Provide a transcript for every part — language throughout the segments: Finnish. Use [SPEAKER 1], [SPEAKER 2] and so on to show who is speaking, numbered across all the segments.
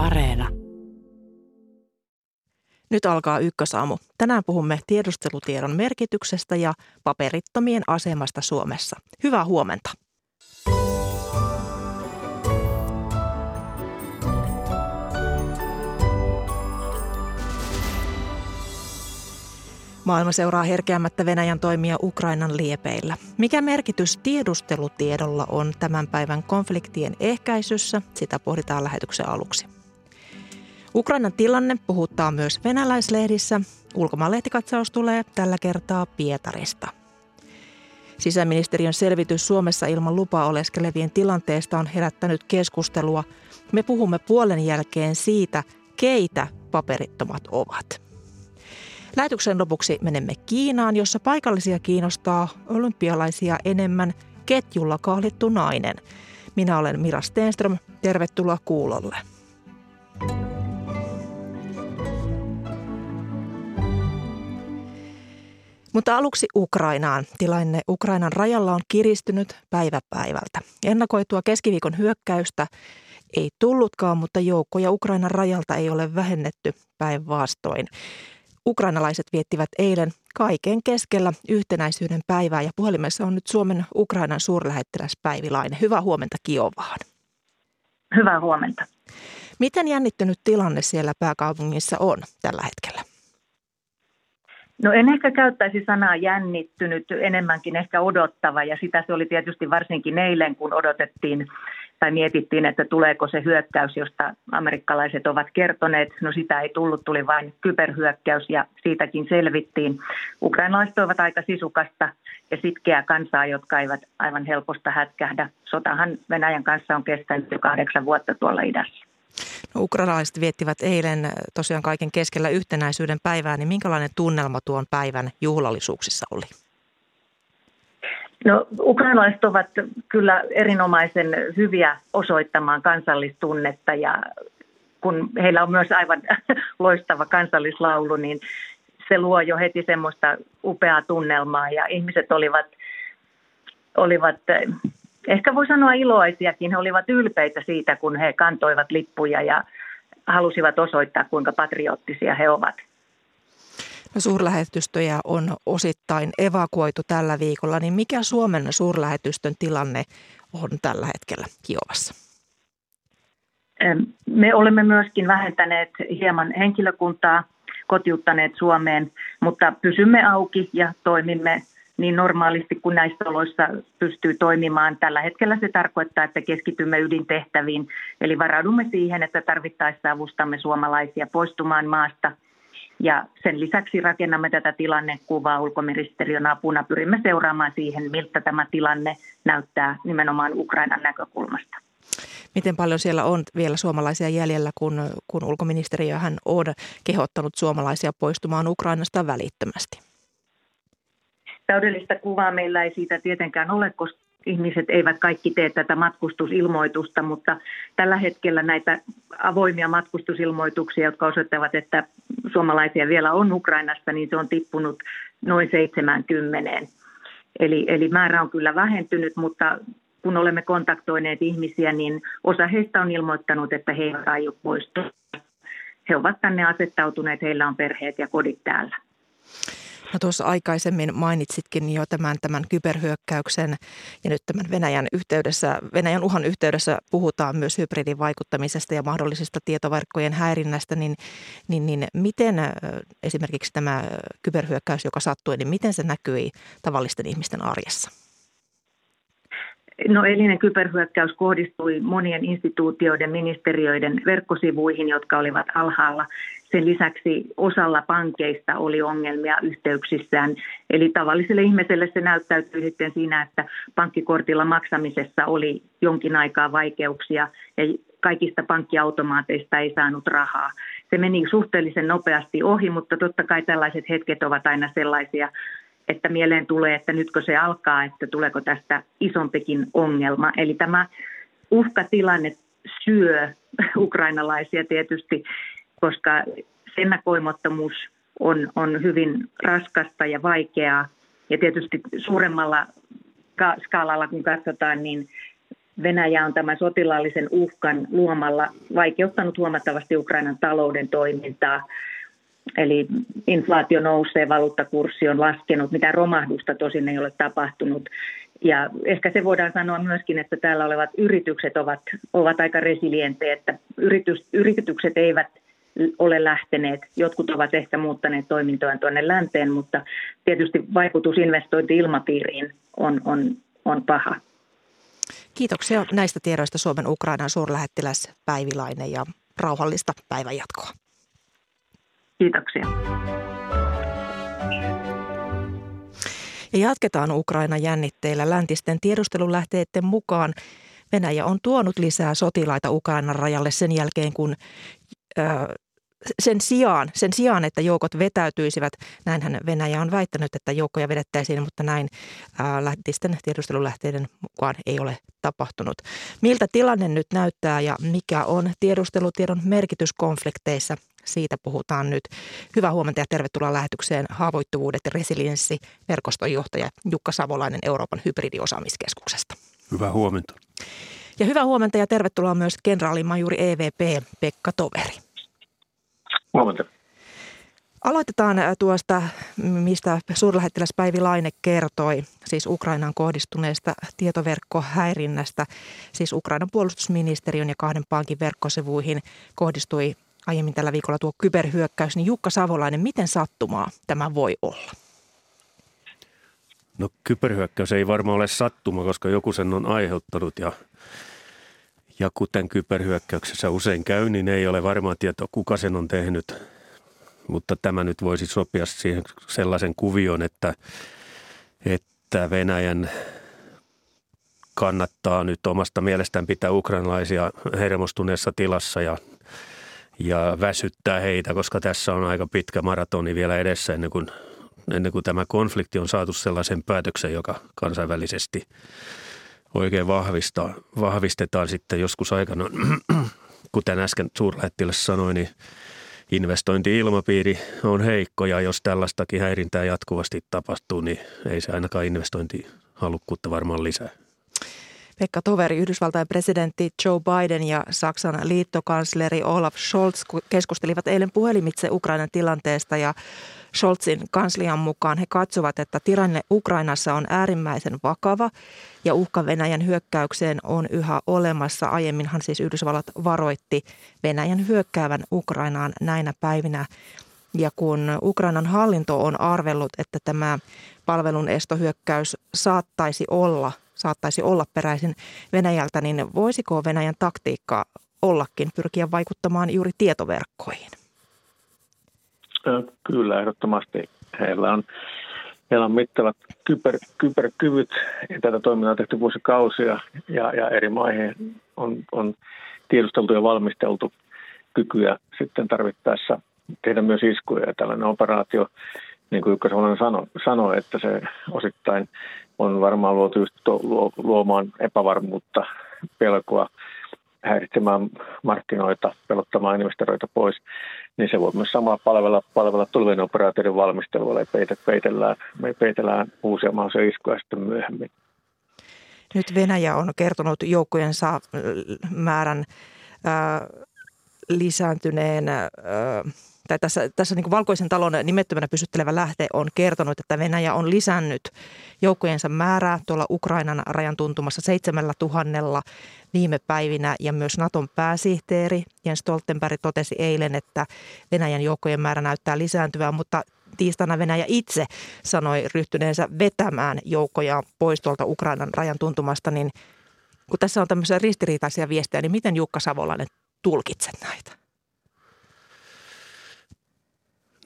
[SPEAKER 1] Areena.
[SPEAKER 2] Nyt alkaa ykkösaamu. Tänään puhumme tiedustelutiedon merkityksestä ja paperittomien asemasta Suomessa. Hyvää huomenta. Maailma seuraa herkeämättä Venäjän toimia Ukrainan liepeillä. Mikä merkitys tiedustelutiedolla on tämän päivän konfliktien ehkäisyssä? Sitä pohditaan lähetyksen aluksi. Ukrainan tilanne puhuttaa myös venäläislehdissä. Ulkomaanlehtikatsaus tulee tällä kertaa Pietarista. Sisäministeriön selvitys Suomessa ilman lupaa oleskelevien tilanteesta on herättänyt keskustelua. Me puhumme puolen jälkeen siitä, keitä paperittomat ovat. Lähetyksen lopuksi menemme Kiinaan, jossa paikallisia kiinnostaa olympialaisia enemmän ketjulla kahlittu nainen. Minä olen Mira Stenström. Tervetuloa kuulolle. Mutta aluksi Ukrainaan. Tilanne Ukrainan rajalla on kiristynyt päivä päivältä. Ennakoitua keskiviikon hyökkäystä ei tullutkaan, mutta joukkoja Ukrainan rajalta ei ole vähennetty päinvastoin. Ukrainalaiset viettivät eilen kaiken keskellä yhtenäisyyden päivää ja puhelimessa on nyt Suomen Ukrainan suurlähettiläs Päivi Laine. Hyvää huomenta Kiovaan.
[SPEAKER 3] Hyvää huomenta.
[SPEAKER 2] Miten jännittynyt tilanne siellä pääkaupungissa on tällä hetkellä?
[SPEAKER 3] No en ehkä käyttäisi sanaa jännittynyt, enemmänkin ehkä odottava ja sitä se oli tietysti varsinkin eilen, kun odotettiin tai mietittiin, että tuleeko se hyökkäys, josta amerikkalaiset ovat kertoneet. No sitä ei tullut, tuli vain kyberhyökkäys ja siitäkin selvittiin. Ukrainalaiset ovat aika sisukasta ja sitkeää kansaa, jotka eivät aivan helposta hätkähdä. Sotahan Venäjän kanssa on kestänyt jo kahdeksan vuotta tuolla idässä.
[SPEAKER 2] Ukrainalaiset viettivät eilen tosiaan kaiken keskellä yhtenäisyyden päivää, niin minkälainen tunnelma tuon päivän juhlallisuuksissa oli?
[SPEAKER 3] No ukrainalaiset ovat kyllä erinomaisen hyviä osoittamaan kansallistunnetta ja kun heillä on myös aivan loistava kansallislaulu, niin se luo jo heti semmoista upeaa tunnelmaa ja ihmiset olivat, olivat ehkä voi sanoa iloisiakin, he olivat ylpeitä siitä, kun he kantoivat lippuja ja halusivat osoittaa, kuinka patriottisia he ovat.
[SPEAKER 2] No, suurlähetystöjä on osittain evakuoitu tällä viikolla, niin mikä Suomen suurlähetystön tilanne on tällä hetkellä Kiovassa?
[SPEAKER 3] Me olemme myöskin vähentäneet hieman henkilökuntaa, kotiuttaneet Suomeen, mutta pysymme auki ja toimimme niin normaalisti kuin näissä oloissa pystyy toimimaan. Tällä hetkellä se tarkoittaa, että keskitymme ydintehtäviin, eli varaudumme siihen, että tarvittaessa avustamme suomalaisia poistumaan maasta. Ja sen lisäksi rakennamme tätä tilannekuvaa ulkoministeriön apuna. Pyrimme seuraamaan siihen, miltä tämä tilanne näyttää nimenomaan Ukrainan näkökulmasta.
[SPEAKER 2] Miten paljon siellä on vielä suomalaisia jäljellä, kun, kun ulkoministeriöhän on kehottanut suomalaisia poistumaan Ukrainasta välittömästi?
[SPEAKER 3] Täydellistä kuvaa meillä ei siitä tietenkään ole, koska ihmiset eivät kaikki tee tätä matkustusilmoitusta, mutta tällä hetkellä näitä avoimia matkustusilmoituksia, jotka osoittavat, että suomalaisia vielä on Ukrainassa, niin se on tippunut noin 70. Eli, eli määrä on kyllä vähentynyt, mutta kun olemme kontaktoineet ihmisiä, niin osa heistä on ilmoittanut, että he eivät aio poistua. He ovat tänne asettautuneet, heillä on perheet ja kodit täällä.
[SPEAKER 2] No tuossa aikaisemmin mainitsitkin jo tämän, tämän kyberhyökkäyksen ja nyt tämän Venäjän yhteydessä, Venäjän uhan yhteydessä puhutaan myös hybridivaikuttamisesta ja mahdollisesta tietoverkkojen häirinnästä, niin, niin, niin miten esimerkiksi tämä kyberhyökkäys, joka sattui, niin miten se näkyi tavallisten ihmisten arjessa?
[SPEAKER 3] No eilinen kyberhyökkäys kohdistui monien instituutioiden, ministeriöiden verkkosivuihin, jotka olivat alhaalla. Sen lisäksi osalla pankeista oli ongelmia yhteyksissään. Eli tavalliselle ihmiselle se näyttäytyy sitten siinä, että pankkikortilla maksamisessa oli jonkin aikaa vaikeuksia ja kaikista pankkiautomaateista ei saanut rahaa. Se meni suhteellisen nopeasti ohi, mutta totta kai tällaiset hetket ovat aina sellaisia, että mieleen tulee, että nytkö se alkaa, että tuleeko tästä isompikin ongelma. Eli tämä uhkatilanne syö ukrainalaisia tietysti, koska ennakoimattomuus on, on hyvin raskasta ja vaikeaa. Ja tietysti suuremmalla skaalalla, kun katsotaan, niin Venäjä on tämän sotilaallisen uhkan luomalla vaikeuttanut huomattavasti Ukrainan talouden toimintaa. Eli inflaatio nousee, valuuttakurssi on laskenut, mitä romahdusta tosin ei ole tapahtunut. Ja ehkä se voidaan sanoa myöskin, että täällä olevat yritykset ovat, ovat aika resilientejä, että yritys, yritykset eivät ole lähteneet. Jotkut ovat ehkä muuttaneet toimintoja tuonne länteen, mutta tietysti vaikutus investointi-ilmapiiriin on, on, on paha.
[SPEAKER 2] Kiitoksia näistä tiedoista Suomen Ukrainan suurlähettiläs Päivilainen ja rauhallista päivänjatkoa.
[SPEAKER 3] Kiitoksia.
[SPEAKER 2] Ja jatketaan Ukrainan jännitteillä läntisten tiedustelulähteiden mukaan. Venäjä on tuonut lisää sotilaita Ukrainan rajalle sen jälkeen, kun sen sijaan, sen sijaan, että joukot vetäytyisivät, näinhän Venäjä on väittänyt, että joukkoja vedettäisiin, mutta näin lähtisten tiedustelulähteiden mukaan ei ole tapahtunut. Miltä tilanne nyt näyttää ja mikä on tiedustelutiedon merkitys konflikteissa? Siitä puhutaan nyt. Hyvää huomenta ja tervetuloa lähetykseen Haavoittuvuudet ja resilienssi verkoston johtaja Jukka Savolainen Euroopan hybridiosaamiskeskuksesta.
[SPEAKER 1] Hyvää huomenta.
[SPEAKER 2] Ja hyvää huomenta ja tervetuloa myös kenraalimajuri EVP Pekka Toveri.
[SPEAKER 4] Huomenta.
[SPEAKER 2] Aloitetaan äh, tuosta, mistä suurlähettiläs Päivi Laine kertoi, siis Ukrainaan kohdistuneesta tietoverkkohäirinnästä. Siis Ukrainan puolustusministeriön ja kahden pankin verkkosivuihin kohdistui aiemmin tällä viikolla tuo kyberhyökkäys. Niin Jukka Savolainen, miten sattumaa tämä voi olla?
[SPEAKER 1] No kyberhyökkäys ei varmaan ole sattuma, koska joku sen on aiheuttanut ja – ja kuten kyberhyökkäyksessä usein käy, niin ei ole varmaa tietoa, kuka sen on tehnyt. Mutta tämä nyt voisi sopia siihen sellaisen kuvion, että, että Venäjän kannattaa nyt omasta mielestään pitää ukrainalaisia hermostuneessa tilassa ja, ja väsyttää heitä, koska tässä on aika pitkä maratoni vielä edessä ennen kuin, ennen kuin tämä konflikti on saatu sellaisen päätöksen, joka kansainvälisesti – oikein vahvistaa, vahvistetaan sitten joskus aikana, kuten äsken suurlähettiläs sanoi, niin investointi-ilmapiiri on heikko ja jos tällaistakin häirintää jatkuvasti tapahtuu, niin ei se ainakaan investointihalukkuutta varmaan lisää.
[SPEAKER 2] Pekka Toveri, Yhdysvaltain presidentti Joe Biden ja Saksan liittokansleri Olaf Scholz keskustelivat eilen puhelimitse Ukrainan tilanteesta ja Scholzin kanslian mukaan he katsovat, että tilanne Ukrainassa on äärimmäisen vakava ja uhka Venäjän hyökkäykseen on yhä olemassa. Aiemminhan siis Yhdysvallat varoitti Venäjän hyökkäävän Ukrainaan näinä päivinä. Ja kun Ukrainan hallinto on arvellut, että tämä palvelun estohyökkäys saattaisi olla, saattaisi olla peräisin Venäjältä, niin voisiko Venäjän taktiikka ollakin pyrkiä vaikuttamaan juuri tietoverkkoihin?
[SPEAKER 4] Kyllä, ehdottomasti. Heillä on, heillä on mittavat kyber, kyberkyvyt tätä toimintaa on tehty vuosikausia ja, ja eri maihin on, on tiedusteltu ja valmisteltu kykyä sitten tarvittaessa tehdä myös iskuja. Ja tällainen operaatio, niin kuin Jukka sanoi, sanoi, että se osittain on varmaan luotu just luomaan epävarmuutta, pelkoa häiritsemään markkinoita, pelottamaan investoreita pois, niin se voi myös samaa palvella, palvella tulevien operaatioiden valmistelulla, ja peitellään, me peitellään uusia mahdollisia iskuja sitten myöhemmin.
[SPEAKER 2] Nyt Venäjä on kertonut joukkojensa määrän äh, lisääntyneen äh, tai tässä, tässä niin Valkoisen talon nimettömänä pysyttelevä lähte on kertonut, että Venäjä on lisännyt joukkojensa määrää tuolla Ukrainan rajan tuntumassa seitsemällä tuhannella viime päivinä ja myös Naton pääsihteeri Jens Stoltenberg totesi eilen, että Venäjän joukkojen määrä näyttää lisääntyvän, mutta tiistaina Venäjä itse sanoi ryhtyneensä vetämään joukkoja pois tuolta Ukrainan rajan tuntumasta, niin kun tässä on tämmöisiä ristiriitaisia viestejä, niin miten Jukka Savolainen tulkitset näitä?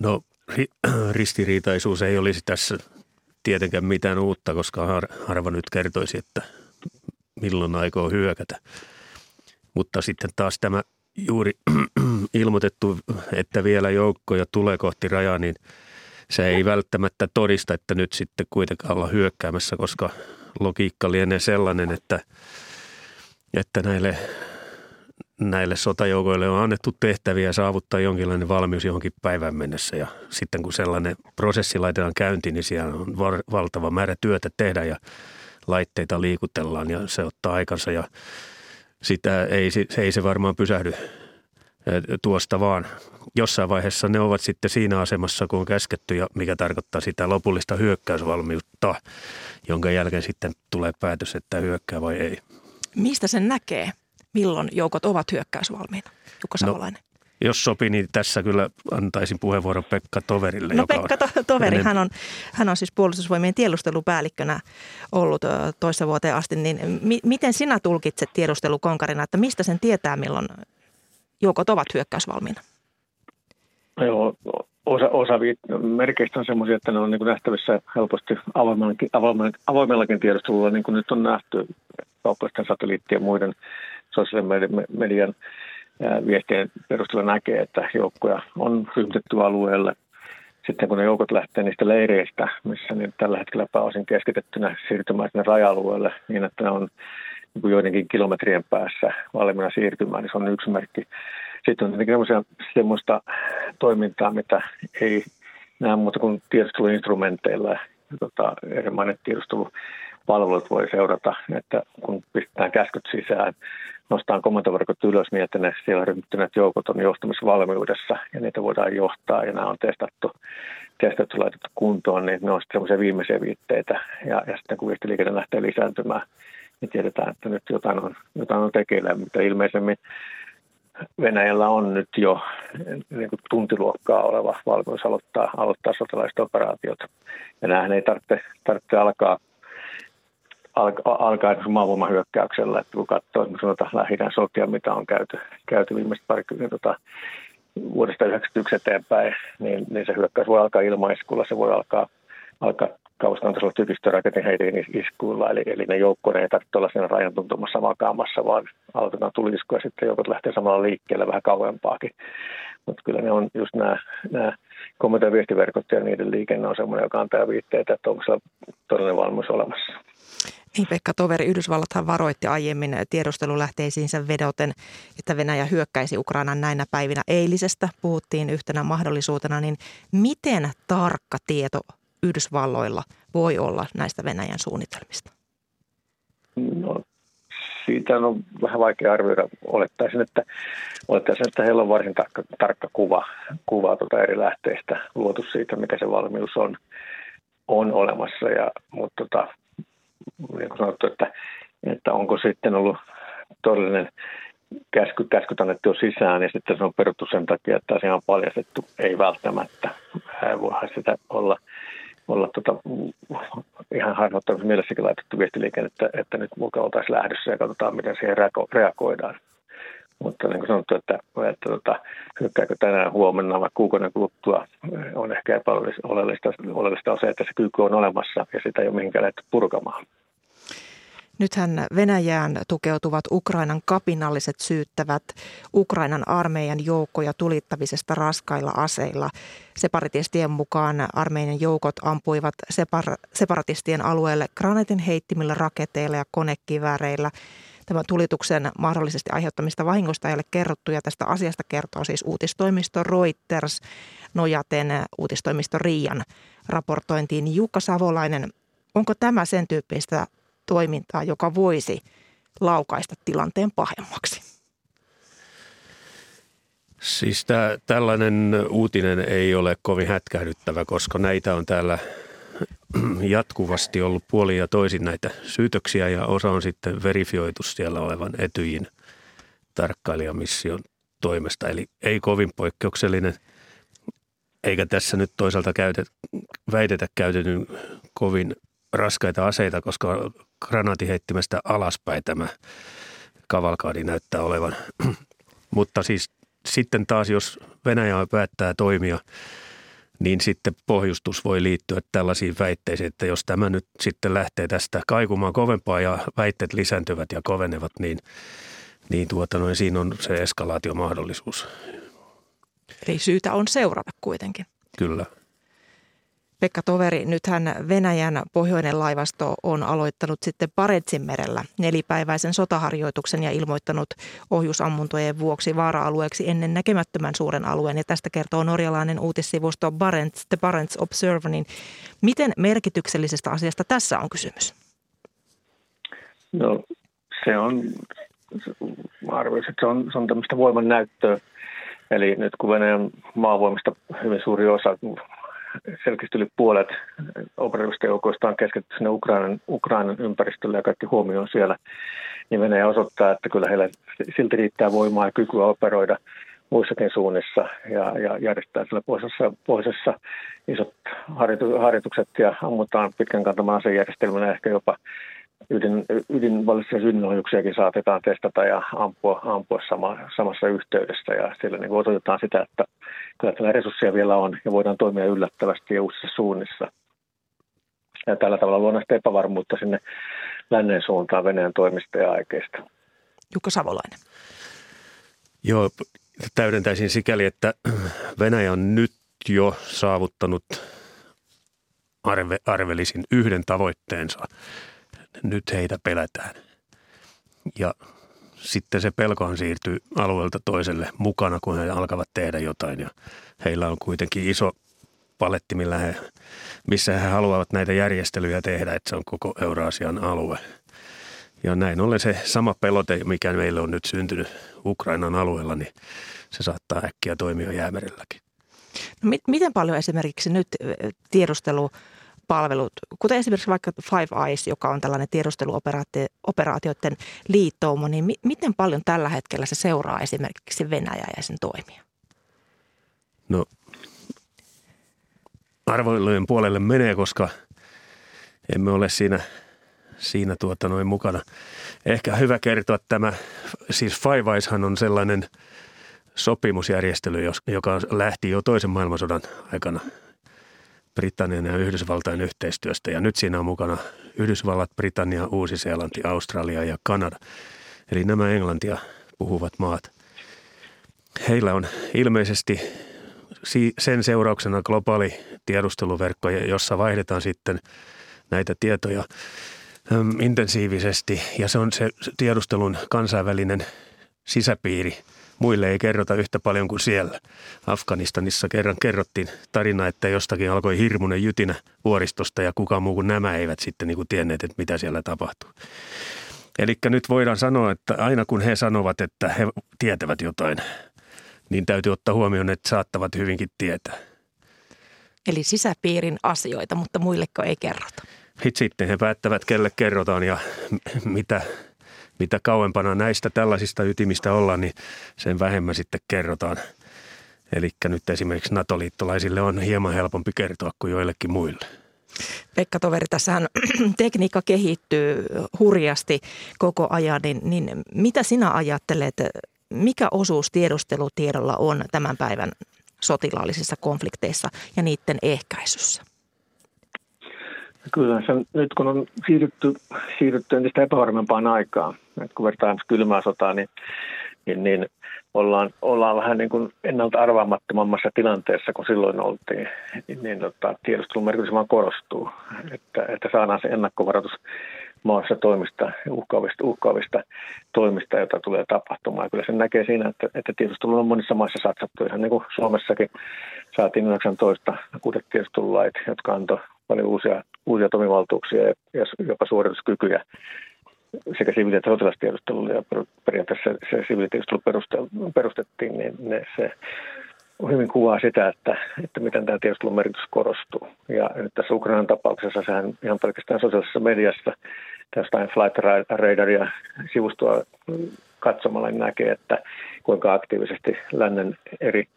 [SPEAKER 1] No ristiriitaisuus ei olisi tässä tietenkään mitään uutta, koska har, harva nyt kertoisi, että milloin aikoo hyökätä. Mutta sitten taas tämä juuri ilmoitettu, että vielä joukkoja tulee kohti rajaa, niin se ei välttämättä todista, että nyt sitten kuitenkaan olla hyökkäämässä, koska logiikka lienee sellainen, että, että näille näille sotajoukoille on annettu tehtäviä saavuttaa jonkinlainen valmius johonkin päivään mennessä. Ja sitten kun sellainen prosessi laitetaan käyntiin, niin siellä on valtava määrä työtä tehdä ja laitteita liikutellaan ja se ottaa aikansa ja sitä ei, se ei se varmaan pysähdy tuosta vaan. Jossain vaiheessa ne ovat sitten siinä asemassa, kun on käsketty, ja mikä tarkoittaa sitä lopullista hyökkäysvalmiutta, jonka jälkeen sitten tulee päätös, että hyökkää vai ei.
[SPEAKER 2] Mistä sen näkee, milloin joukot ovat hyökkäysvalmiina? Jukka no, Savolainen. No,
[SPEAKER 1] jos sopii, niin tässä kyllä antaisin puheenvuoron Pekka Toverille.
[SPEAKER 2] No Pekka to- Toveri, hän on, hän on siis puolustusvoimien tiedustelupäällikkönä ollut toissa vuoteen asti. Niin mi- miten sinä tulkitset tiedustelukonkarina, että mistä sen tietää, milloin joukot ovat hyökkäysvalmiina?
[SPEAKER 4] Joo, osa, osa merkeistä on sellaisia, että ne on niin nähtävissä helposti avoimellakin, avoimellakin, avoimellakin tiedustelulla, niin kuin nyt on nähty kaupallisten satelliittien ja muiden sosiaalisen median viestien perusteella näkee, että joukkoja on ryhmitetty alueelle. Sitten kun ne joukot lähtee niistä leireistä, missä ne tällä hetkellä pääosin keskitettynä siirtymään sinne raja-alueelle niin, että ne on niin joidenkin kilometrien päässä valmiina siirtymään, niin se on yksi merkki. Sitten on tietenkin semmoista toimintaa, mitä ei näe muuta kuin tiedusteluinstrumenteilla tota, erilainen tiedustelupalvelut voi seurata, että kun pistetään käskyt sisään, nostaa komentoverkot ylös niin, että ne siellä ryhmittyneet joukot on johtamisvalmiudessa ja niitä voidaan johtaa ja nämä on testattu, testattu laitettu kuntoon, niin ne on sitten semmoisia viimeisiä viitteitä ja, ja sitten kun viestiliikenne lähtee lisääntymään, niin tiedetään, että nyt jotain on, jotain on tekeillä, mutta ilmeisemmin Venäjällä on nyt jo niin kuin tuntiluokkaa oleva valmius aloittaa, aloittaa sotilaiset operaatiot. Ja nämähän ei tarvitse, tarvitse alkaa alkaa maavoiman hyökkäyksellä, että kun katsoo sanotaan lähi sotia, mitä on käyty, käyty viimeiset parikymmentä tota, vuodesta 1991 eteenpäin, niin, niin se hyökkäys voi alkaa ilmaiskulla, se voi alkaa, alkaa kaustantaisella tykistöraketin heidän iskuilla, eli, eli ne joukkoja ei tarvitse olla siinä rajan tuntumassa makaamassa, vaan aloitetaan tulisku ja sitten joukot lähtee samalla liikkeelle vähän kauempaakin. Mutta kyllä ne on just nämä, nämä komento- ja viestiverkot ja niiden liikenne on semmoinen, joka antaa viitteitä, että onko siellä todellinen valmius olemassa.
[SPEAKER 2] Niin Pekka Toveri, Yhdysvallathan varoitti aiemmin tiedustelulähteisiinsä vedoten, että Venäjä hyökkäisi Ukrainan näinä päivinä eilisestä. Puhuttiin yhtenä mahdollisuutena, niin miten tarkka tieto Yhdysvalloilla voi olla näistä Venäjän suunnitelmista?
[SPEAKER 4] No, siitä on vähän vaikea arvioida. Olettaisin, että, olettaisin, että heillä on varsin tarkka, tarkka kuva, kuva tuota eri lähteistä luotu siitä, mikä se valmius on, on olemassa. Ja, mutta tota, niin kuin sanottu, että, että onko sitten ollut todellinen käsky, käskyt annettu jo sisään ja sitten se on peruttu sen takia, että asia on paljastettu. Ei välttämättä. Voihan sitä olla, olla tota, ihan harjoittamassa mielessäkin laitettu viestiliikenne, että, että nyt mukaan oltaisiin lähdössä ja katsotaan, miten siihen reagoidaan. Mutta niin kuin sanottu, että, että tota, hyökkääkö tänään huomenna vai kuukauden kuluttua on ehkä epäoleellista oleellista on se, että se kyky on olemassa ja sitä ei ole mihinkään lähdetty purkamaan.
[SPEAKER 2] Nythän Venäjään tukeutuvat Ukrainan kapinalliset syyttävät Ukrainan armeijan joukkoja tulittamisesta raskailla aseilla. Separatistien mukaan armeijan joukot ampuivat separ- separatistien alueelle granatin heittimillä raketeilla ja konekivääreillä. Tämän tulituksen mahdollisesti aiheuttamista vahingosta ei ole kerrottu ja tästä asiasta kertoo siis uutistoimisto Reuters nojaten uutistoimisto Riian raportointiin. Jukka Savolainen, onko tämä sen tyyppistä toimintaa, joka voisi laukaista tilanteen pahemmaksi?
[SPEAKER 1] Siis tämä, tällainen uutinen ei ole kovin hätkähdyttävä, koska näitä on täällä jatkuvasti ollut puoli ja toisin näitä syytöksiä ja osa on sitten verifioitu siellä olevan etyjin tarkkailijamission toimesta. Eli ei kovin poikkeuksellinen, eikä tässä nyt toisaalta käytet, väitetä käytetyn kovin raskaita aseita, koska granaatiheittimestä alaspäin tämä kavalkaadi näyttää olevan. Mutta siis sitten taas, jos Venäjä päättää toimia – niin sitten pohjustus voi liittyä tällaisiin väitteisiin, että jos tämä nyt sitten lähtee tästä kaikumaan kovempaa ja väitteet lisääntyvät ja kovenevat, niin, niin tuota noin, siinä on se eskalaatiomahdollisuus.
[SPEAKER 2] Eli syytä on seurata kuitenkin.
[SPEAKER 1] Kyllä.
[SPEAKER 2] Pekka Toveri, nythän Venäjän pohjoinen laivasto on aloittanut sitten Paretsin merellä nelipäiväisen sotaharjoituksen ja ilmoittanut ohjusammuntojen vuoksi vaara-alueeksi ennen näkemättömän suuren alueen. Ja tästä kertoo norjalainen uutissivusto Barents, The Barents Observer. Niin miten merkityksellisestä asiasta tässä on kysymys?
[SPEAKER 4] No se on, arvioisin, että se on, se on tämmöistä voiman näyttöä. Eli nyt kun Venäjän maavoimista hyvin suuri osa, selkeästi yli puolet operatiivista joukoista on keskitytty sinne Ukrainan, Ukrainan ympäristölle ja kaikki huomioon siellä, niin Venäjä osoittaa, että kyllä heillä silti riittää voimaa ja kykyä operoida muissakin suunnissa ja, ja järjestää siellä pohjoisessa, pohjoisessa isot harjoitukset ja ammutaan pitkän kantamaan asejärjestelmänä ehkä jopa ydin, ydinvallisia ydinohjuksiakin saatetaan testata ja ampua, ampua sama, samassa yhteydessä. Ja sillä niin osoitetaan sitä, että kyllä tällä resursseja vielä on ja voidaan toimia yllättävästi ja uusissa suunnissa. Ja tällä tavalla luodaan sitä epävarmuutta sinne lännen suuntaan Venäjän toimista ja aikeista.
[SPEAKER 2] Jukka Savolainen.
[SPEAKER 1] Joo, täydentäisin sikäli, että Venäjä on nyt jo saavuttanut arve, arvelisin yhden tavoitteensa – nyt heitä pelätään. Ja sitten se pelkohan siirtyy alueelta toiselle mukana, kun he alkavat tehdä jotain. Ja heillä on kuitenkin iso paletti, millä he, missä he haluavat näitä järjestelyjä tehdä, että se on koko Euraasian alue. Ja näin ollen se sama pelote, mikä meille on nyt syntynyt Ukrainan alueella, niin se saattaa äkkiä toimia jäämerelläkin.
[SPEAKER 2] No, miten paljon esimerkiksi nyt tiedustelu palvelut, kuten esimerkiksi vaikka Five Eyes, joka on tällainen tiedusteluoperaatioiden liittouma, niin mi- miten paljon tällä hetkellä se seuraa esimerkiksi Venäjää ja sen toimia?
[SPEAKER 1] No arvoilujen puolelle menee, koska emme ole siinä, siinä tuota noin mukana. Ehkä hyvä kertoa tämä, siis Five Eyeshan on sellainen sopimusjärjestely, joka lähti jo toisen maailmansodan aikana – Britannian ja Yhdysvaltain yhteistyöstä. Ja nyt siinä on mukana Yhdysvallat, Britannia, Uusi-Seelanti, Australia ja Kanada. Eli nämä englantia puhuvat maat. Heillä on ilmeisesti sen seurauksena globaali tiedusteluverkko, jossa vaihdetaan sitten näitä tietoja intensiivisesti. Ja se on se tiedustelun kansainvälinen sisäpiiri – muille ei kerrota yhtä paljon kuin siellä. Afganistanissa kerran kerrottiin tarina, että jostakin alkoi hirmuinen jytinä vuoristosta ja kukaan muu kuin nämä eivät sitten niin kuin tienneet, että mitä siellä tapahtuu. Eli nyt voidaan sanoa, että aina kun he sanovat, että he tietävät jotain, niin täytyy ottaa huomioon, että saattavat hyvinkin tietää.
[SPEAKER 2] Eli sisäpiirin asioita, mutta muilleko ei kerrota.
[SPEAKER 1] Sitten he päättävät, kelle kerrotaan ja mitä mitä kauempana näistä tällaisista ytimistä ollaan, niin sen vähemmän sitten kerrotaan. Eli nyt esimerkiksi NATO-liittolaisille on hieman helpompi kertoa kuin joillekin muille.
[SPEAKER 2] Pekka Toveri, tässähän tekniikka kehittyy hurjasti koko ajan, niin, niin mitä sinä ajattelet, mikä osuus tiedustelutiedolla on tämän päivän sotilaallisissa konflikteissa ja niiden ehkäisyssä?
[SPEAKER 4] Kyllä se nyt kun on siirrytty, siirrytty entistä epävarmempaan aikaan, kun vertaan kylmää sotaa, niin, niin, niin ollaan, ollaan vähän niin kuin ennalta arvaamattomammassa tilanteessa kuin silloin oltiin, niin, niin tota, tiedustelun merkitys vaan korostuu, että, että saadaan se ennakkovaroitus maassa toimista, uhkaavista, uhkaavista toimista, joita tulee tapahtumaan. Kyllä se näkee siinä, että, että tiedustelu on monissa maissa satsattu, ihan niin kuin Suomessakin saatiin 19 uudet tiedustelulait, jotka antoi paljon uusia, uusia toimivaltuuksia ja, ja jopa suorituskykyjä sekä siviili- että sotilastiedustelulle ja periaatteessa se, siviilitiedustelu perustettiin, niin ne, se hyvin kuvaa sitä, että, että miten tämä tiedustelun merkitys korostuu. Ja nyt tässä Ukrainan tapauksessa sehän ihan pelkästään sosiaalisessa mediassa tästä Flight Radaria sivustoa katsomalla niin näkee, että kuinka aktiivisesti lännen eri,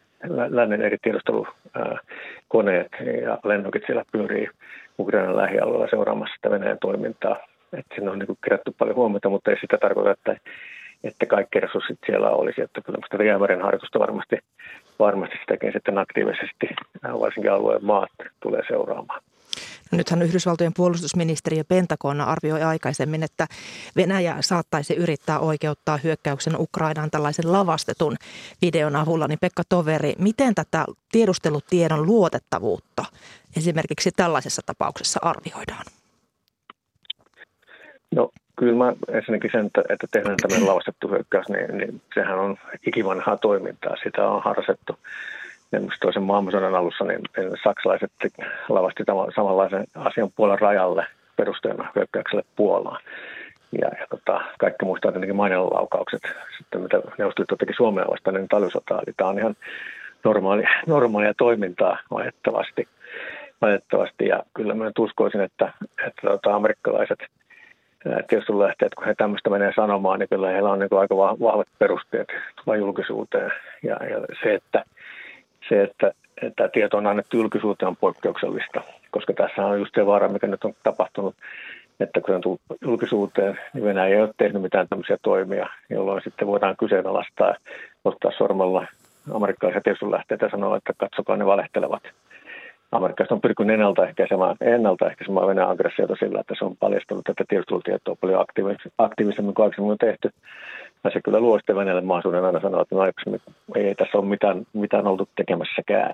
[SPEAKER 4] lännen eri tiedustelukoneet ja lennokit siellä pyörii Ukrainan lähialueella seuraamassa sitä Venäjän toimintaa. Että siinä on niin kerätty paljon huomiota, mutta ei sitä tarkoita, että, että kaikki resurssit siellä olisi. Että kyllä sitä Jäämeren harjoitusta varmasti, varmasti sitäkin sitten aktiivisesti varsinkin alueen maat tulee seuraamaan.
[SPEAKER 2] No nythän Yhdysvaltojen puolustusministeriö Pentagon arvioi aikaisemmin, että Venäjä saattaisi yrittää oikeuttaa hyökkäyksen Ukrainaan tällaisen lavastetun videon avulla. Niin Pekka Toveri, miten tätä tiedustelutiedon luotettavuutta esimerkiksi tällaisessa tapauksessa arvioidaan?
[SPEAKER 4] No kyllä mä ensinnäkin sen, että, että tehdään tämmöinen lavastettu hyökkäys, niin, niin sehän on ikivanhaa toimintaa. Sitä on harrastettu toisen maailmansodan alussa, niin, niin saksalaiset lavasti samanlaisen asian Puolan rajalle perusteena hyökkäykselle Puolaan. ja, ja tota, kaikki muistaa tietenkin mainelaukaukset, sitten mitä Neuvostoliitto teki Suomea vastaan, niin talvisotaa. Eli tämä on ihan normaali, normaalia toimintaa valitettavasti. valitettavasti. Ja kyllä nyt uskoisin, että, että tota, amerikkalaiset tiedustelulähteet, kun he tämmöistä menee sanomaan, niin kyllä heillä on niin aika vahvat perusteet tulla julkisuuteen. Ja, ja se, että, se, että, että tieto on annettu julkisuuteen on poikkeuksellista, koska tässä on just se vaara, mikä nyt on tapahtunut että kun on tullut julkisuuteen, niin Venäjä ei ole tehnyt mitään tämmöisiä toimia, jolloin sitten voidaan kyseenalaistaa, ottaa sormella amerikkalaisia tiedustelulähteitä ja sanoa, että katsokaa ne valehtelevat. Amerikkalaiset on pyrkinyt ennaltaehkäisemään, ennaltaehkäisemään Venäjän aggressiota sillä, että se on paljastanut tätä tiedustelutietoa paljon aktiivisemmin kuin aikaisemmin on tehty. Ja se kyllä luo sitten Venäjälle mahdollisuuden aina sanoa, että no ei, ei tässä ole mitään, mitään oltu tekemässäkään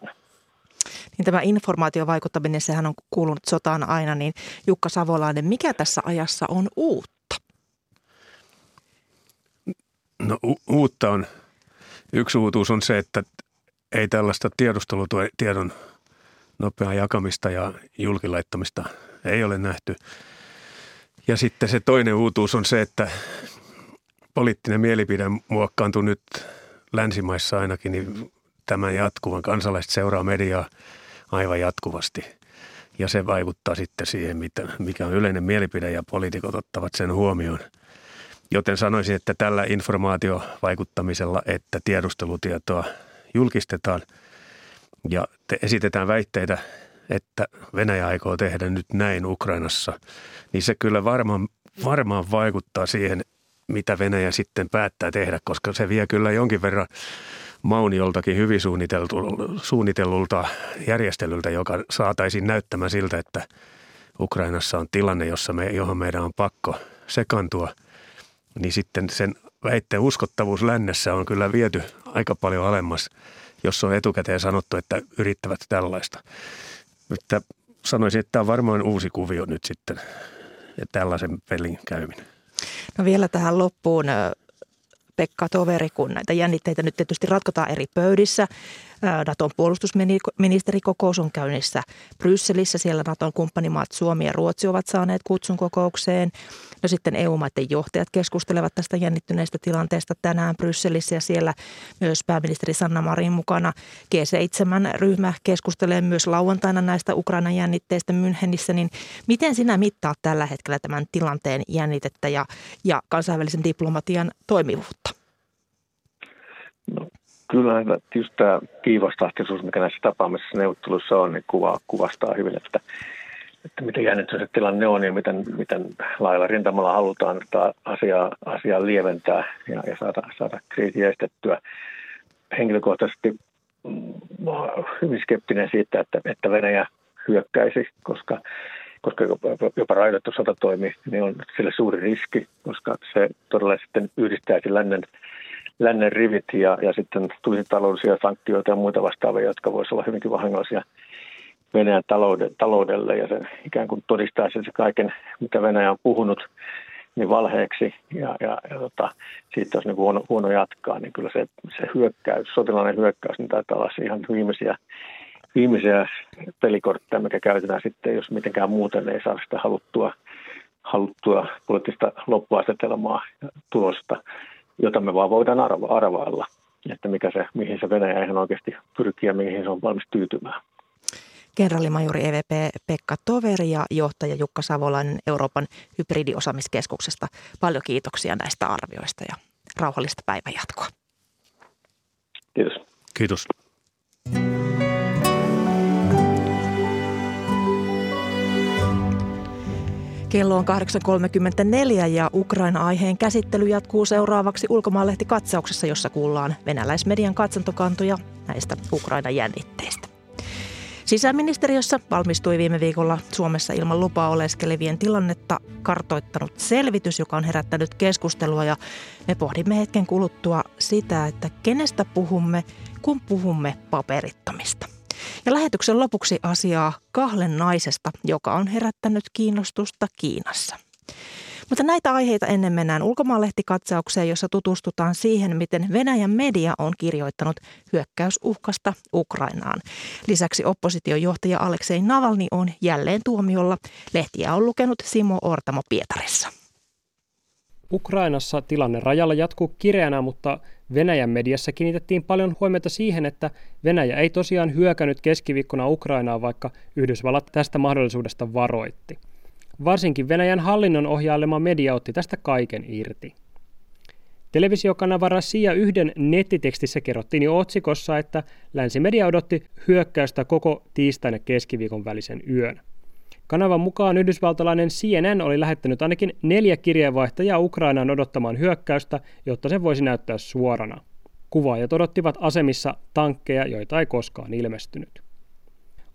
[SPEAKER 2] niin tämä informaatiovaikuttaminen, sehän on kuulunut sotaan aina, niin Jukka Savolainen, mikä tässä ajassa on uutta?
[SPEAKER 1] No u- uutta on, yksi uutuus on se, että ei tällaista tiedustelutiedon nopeaa jakamista ja julkilaittamista ei ole nähty. Ja sitten se toinen uutuus on se, että poliittinen mielipide muokkaantuu nyt länsimaissa ainakin niin tämän jatkuvan. Kansalaiset seuraa mediaa aivan jatkuvasti. Ja se vaikuttaa sitten siihen, mikä on yleinen mielipide ja poliitikot ottavat sen huomioon. Joten sanoisin, että tällä informaatiovaikuttamisella, että tiedustelutietoa julkistetaan ja te esitetään väitteitä, että Venäjä aikoo tehdä nyt näin Ukrainassa, niin se kyllä varmaan, varmaan vaikuttaa siihen, mitä Venäjä sitten päättää tehdä, koska se vie kyllä jonkin verran maunioltakin hyvin suunnitellulta järjestelyltä, joka saataisiin näyttämään siltä, että Ukrainassa on tilanne, jossa me, johon meidän on pakko sekantua, niin sitten sen väitteen uskottavuus lännessä on kyllä viety aika paljon alemmas, jos on etukäteen sanottu, että yrittävät tällaista. Että sanoisin, että tämä on varmaan uusi kuvio nyt sitten ja tällaisen pelin käyminen.
[SPEAKER 2] No vielä tähän loppuun Pekka Toveri, kun näitä jännitteitä nyt tietysti ratkotaan eri pöydissä. Naton puolustusministerikokous on käynnissä Brysselissä. Siellä Naton kumppanimaat Suomi ja Ruotsi ovat saaneet kutsun kokoukseen. No sitten EU-maiden johtajat keskustelevat tästä jännittyneestä tilanteesta tänään Brysselissä ja siellä myös pääministeri Sanna Marin mukana. G7-ryhmä keskustelee myös lauantaina näistä Ukrainan jännitteistä Münchenissä. Niin miten sinä mittaat tällä hetkellä tämän tilanteen jännitettä ja, ja kansainvälisen diplomatian toimivuutta?
[SPEAKER 4] No, kyllä just tämä kiivastahtisuus, mikä näissä tapaamisissa neuvotteluissa on, niin kuva, kuvastaa hyvin, että, että miten jännittynyt tilanne on ja miten, miten lailla rintamalla halutaan tätä asiaa, asiaa lieventää ja, ja saada, saada kriisi estettyä. Henkilökohtaisesti mm, olen hyvin skeptinen siitä, että, että Venäjä hyökkäisi, koska koska jopa rajoitettu sotatoimi niin on sille suuri riski, koska se todella sitten yhdistäisi lännen lännen rivit ja, ja sitten tulisi taloudellisia sanktioita ja muita vastaavia, jotka voisivat olla hyvinkin vahingollisia Venäjän taloudelle. Ja se ikään kuin todistaa sen se kaiken, mitä Venäjä on puhunut, niin valheeksi. Ja, ja, ja tota, siitä olisi niin huono, huono jatkaa, niin kyllä se, se hyökkäys, sotilainen hyökkäys, niin taitaa olla ihan viimeisiä, viimeisiä pelikortteja, mikä käytetään sitten, jos mitenkään muuten ei saa sitä haluttua, haluttua poliittista loppuasetelmaa tulosta jota me vaan voidaan arva, arvailla, että mikä se, mihin se Venäjä ihan oikeasti pyrkii ja mihin se on valmis tyytymään.
[SPEAKER 2] Kenraalimajori EVP Pekka Toveri ja johtaja Jukka Savolainen Euroopan hybridiosaamiskeskuksesta. Paljon kiitoksia näistä arvioista ja rauhallista päivänjatkoa.
[SPEAKER 4] Kiitos.
[SPEAKER 1] Kiitos.
[SPEAKER 2] Kello on 8.34 ja Ukraina-aiheen käsittely jatkuu seuraavaksi ulkomaanlehti katsauksessa, jossa kuullaan venäläismedian katsantokantoja näistä Ukrainan jännitteistä. Sisäministeriössä valmistui viime viikolla Suomessa ilman lupaa oleskelevien tilannetta kartoittanut selvitys, joka on herättänyt keskustelua ja me pohdimme hetken kuluttua sitä, että kenestä puhumme, kun puhumme paperittomista. Ja lähetyksen lopuksi asiaa kahden naisesta, joka on herättänyt kiinnostusta Kiinassa. Mutta näitä aiheita ennen mennään ulkomaanlehtikatsaukseen, jossa tutustutaan siihen, miten Venäjän media on kirjoittanut hyökkäysuhkasta Ukrainaan. Lisäksi oppositiojohtaja Aleksei Navalni on jälleen tuomiolla. Lehtiä on lukenut Simo Ortamo Pietarissa.
[SPEAKER 5] Ukrainassa tilanne rajalla jatkuu kireänä, mutta Venäjän mediassa kiinnitettiin paljon huomiota siihen, että Venäjä ei tosiaan hyökännyt keskiviikkona Ukrainaa, vaikka Yhdysvallat tästä mahdollisuudesta varoitti. Varsinkin Venäjän hallinnon ohjailema media otti tästä kaiken irti. Televisiokanava Rasia yhden nettitekstissä kerrottiin jo otsikossa, että länsimedia odotti hyökkäystä koko tiistain ja keskiviikon välisen yön. Kanavan mukaan yhdysvaltalainen CNN oli lähettänyt ainakin neljä kirjeenvaihtajaa Ukrainaan odottamaan hyökkäystä, jotta se voisi näyttää suorana. Kuvaajat odottivat asemissa tankkeja, joita ei koskaan ilmestynyt.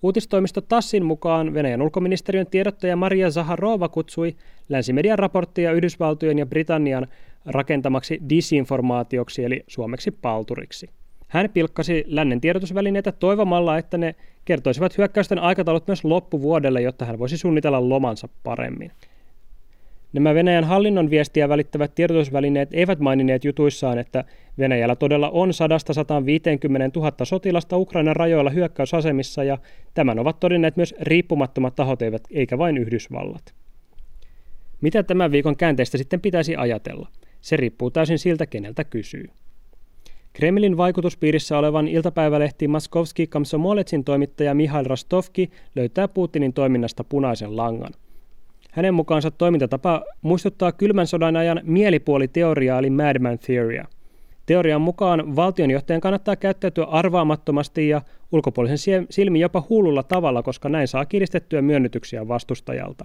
[SPEAKER 5] Uutistoimisto Tassin mukaan Venäjän ulkoministeriön tiedottaja Maria Zaharova kutsui länsimedian raporttia Yhdysvaltojen ja Britannian rakentamaksi disinformaatioksi eli suomeksi palturiksi. Hän pilkkasi lännen tiedotusvälineitä toivomalla, että ne kertoisivat hyökkäysten aikataulut myös loppuvuodelle, jotta hän voisi suunnitella lomansa paremmin. Nämä Venäjän hallinnon viestiä välittävät tiedotusvälineet eivät maininneet jutuissaan, että Venäjällä todella on 100-150 000 sotilasta Ukrainan rajoilla hyökkäysasemissa ja tämän ovat todenneet myös riippumattomat tahot eikä vain Yhdysvallat. Mitä tämän viikon käänteistä sitten pitäisi ajatella? Se riippuu täysin siltä, keneltä kysyy. Kremlin vaikutuspiirissä olevan iltapäivälehti Maskovski Kamsomoletsin toimittaja Mihail Rostovki löytää Putinin toiminnasta punaisen langan. Hänen mukaansa toimintatapa muistuttaa kylmän sodan ajan mielipuoliteoriaa eli Madman Theoria. Teorian mukaan valtionjohtajan kannattaa käyttäytyä arvaamattomasti ja ulkopuolisen silmin jopa hullulla tavalla, koska näin saa kiristettyä myönnytyksiä vastustajalta.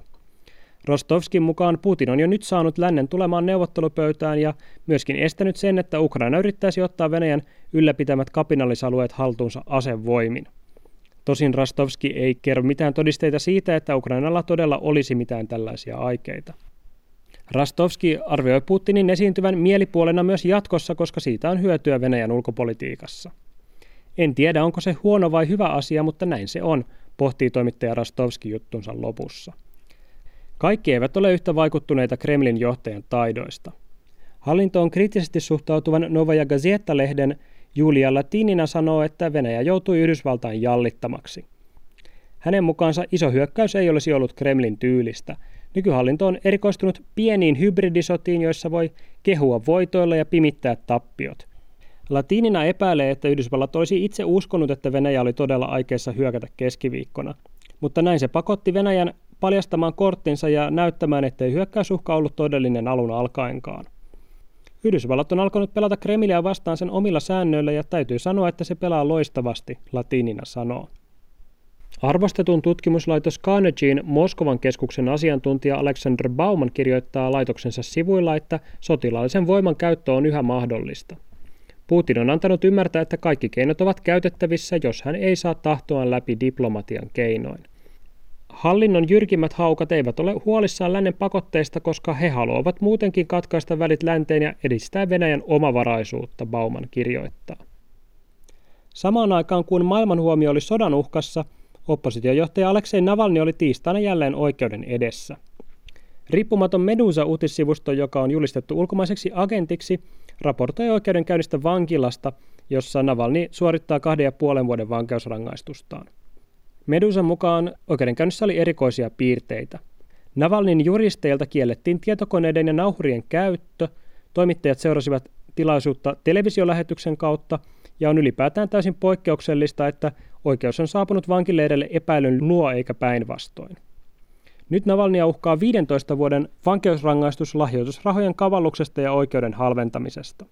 [SPEAKER 5] Rostovskin mukaan Putin on jo nyt saanut lännen tulemaan neuvottelupöytään ja myöskin estänyt sen, että Ukraina yrittäisi ottaa Venäjän ylläpitämät kapinallisalueet haltuunsa asevoimin. Tosin Rostovski ei kerro mitään todisteita siitä, että Ukrainalla todella olisi mitään tällaisia aikeita. Rastovski arvioi Putinin esiintyvän mielipuolena myös jatkossa, koska siitä on hyötyä Venäjän ulkopolitiikassa. En tiedä, onko se huono vai hyvä asia, mutta näin se on, pohtii toimittaja Rastovski juttunsa lopussa. Kaikki eivät ole yhtä vaikuttuneita Kremlin johtajan taidoista. Hallintoon kriittisesti suhtautuvan Novaya Gazeta-lehden Julia Latinina sanoo, että Venäjä joutui Yhdysvaltain jallittamaksi. Hänen mukaansa iso hyökkäys ei olisi ollut Kremlin tyylistä. Nykyhallinto on erikoistunut pieniin hybridisotiin, joissa voi kehua voitoilla ja pimittää tappiot. Latinina epäilee, että Yhdysvallat olisi itse uskonut, että Venäjä oli todella aikeissa hyökätä keskiviikkona. Mutta näin se pakotti Venäjän paljastamaan korttinsa ja näyttämään, ettei hyökkäysuhka ollut todellinen alun alkaenkaan. Yhdysvallat on alkanut pelata Kremliä vastaan sen omilla säännöillä ja täytyy sanoa, että se pelaa loistavasti, latinina sanoo. Arvostetun tutkimuslaitos Carnegiein Moskovan keskuksen asiantuntija Alexander Bauman kirjoittaa laitoksensa sivuilla, että sotilaallisen voiman käyttö on yhä mahdollista. Putin on antanut ymmärtää, että kaikki keinot ovat käytettävissä, jos hän ei saa tahtoaan läpi diplomatian keinoin. Hallinnon jyrkimmät haukat eivät ole huolissaan lännen pakotteista, koska he haluavat muutenkin katkaista välit länteen ja edistää Venäjän omavaraisuutta, Bauman kirjoittaa. Samaan aikaan kuin maailman huomio oli sodan uhkassa, oppositiojohtaja Aleksei Navalni oli tiistaina jälleen oikeuden edessä. Riippumaton Medusa-uutissivusto, joka on julistettu ulkomaiseksi agentiksi, raportoi oikeudenkäynnistä vankilasta, jossa Navalni suorittaa kahden ja puolen vuoden vankeusrangaistustaan. Medusan mukaan oikeudenkäynnissä oli erikoisia piirteitä. Navalnin juristeilta kiellettiin tietokoneiden ja nauhurien käyttö, toimittajat seurasivat tilaisuutta televisiolähetyksen kautta ja on ylipäätään täysin poikkeuksellista, että oikeus on saapunut vankileidelle epäilyn luo eikä päinvastoin. Nyt Navalnia uhkaa 15 vuoden vankeusrangaistus lahjoitusrahojen kavalluksesta ja oikeuden halventamisesta.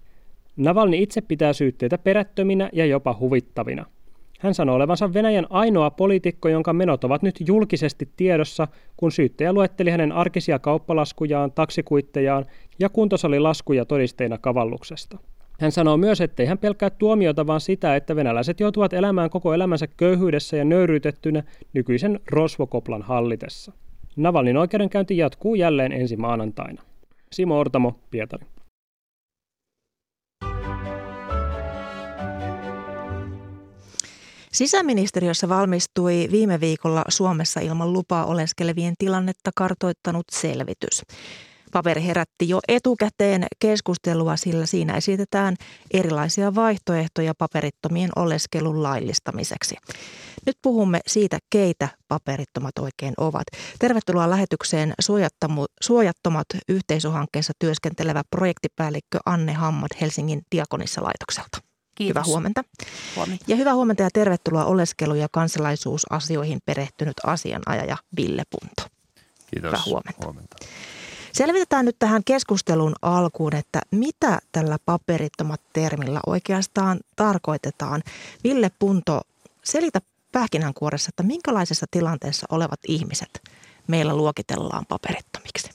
[SPEAKER 5] Navalni itse pitää syytteitä perättöminä ja jopa huvittavina – hän sanoi olevansa Venäjän ainoa poliitikko, jonka menot ovat nyt julkisesti tiedossa, kun syyttäjä luetteli hänen arkisia kauppalaskujaan, taksikuittejaan ja kuntosalilaskuja todisteina kavalluksesta. Hän sanoo myös, ettei hän pelkää tuomiota, vaan sitä, että venäläiset joutuvat elämään koko elämänsä köyhyydessä ja nöyryytettynä nykyisen rosvokoplan hallitessa. Navalnin oikeudenkäynti jatkuu jälleen ensi maanantaina. Simo Ortamo, Pietari.
[SPEAKER 2] Sisäministeriössä valmistui viime viikolla Suomessa ilman lupaa oleskelevien tilannetta kartoittanut selvitys. Paperi herätti jo etukäteen keskustelua, sillä siinä esitetään erilaisia vaihtoehtoja paperittomien oleskelun laillistamiseksi. Nyt puhumme siitä, keitä paperittomat oikein ovat. Tervetuloa lähetykseen suojattomat yhteisöhankkeessa työskentelevä projektipäällikkö Anne Hammad Helsingin Diakonissa laitokselta.
[SPEAKER 6] Kiitos.
[SPEAKER 2] Hyvää huomenta.
[SPEAKER 6] Huomenta.
[SPEAKER 2] Ja hyvää huomenta ja tervetuloa oleskelu- ja kansalaisuusasioihin perehtynyt asianajaja Ville Punto.
[SPEAKER 7] Kiitos.
[SPEAKER 2] Hyvää huomenta.
[SPEAKER 7] huomenta.
[SPEAKER 2] Selvitetään nyt tähän keskustelun alkuun, että mitä tällä paperittomat termillä oikeastaan tarkoitetaan. Ville Punto, selitä pähkinänkuoressa, että minkälaisessa tilanteessa olevat ihmiset meillä luokitellaan paperittomiksi?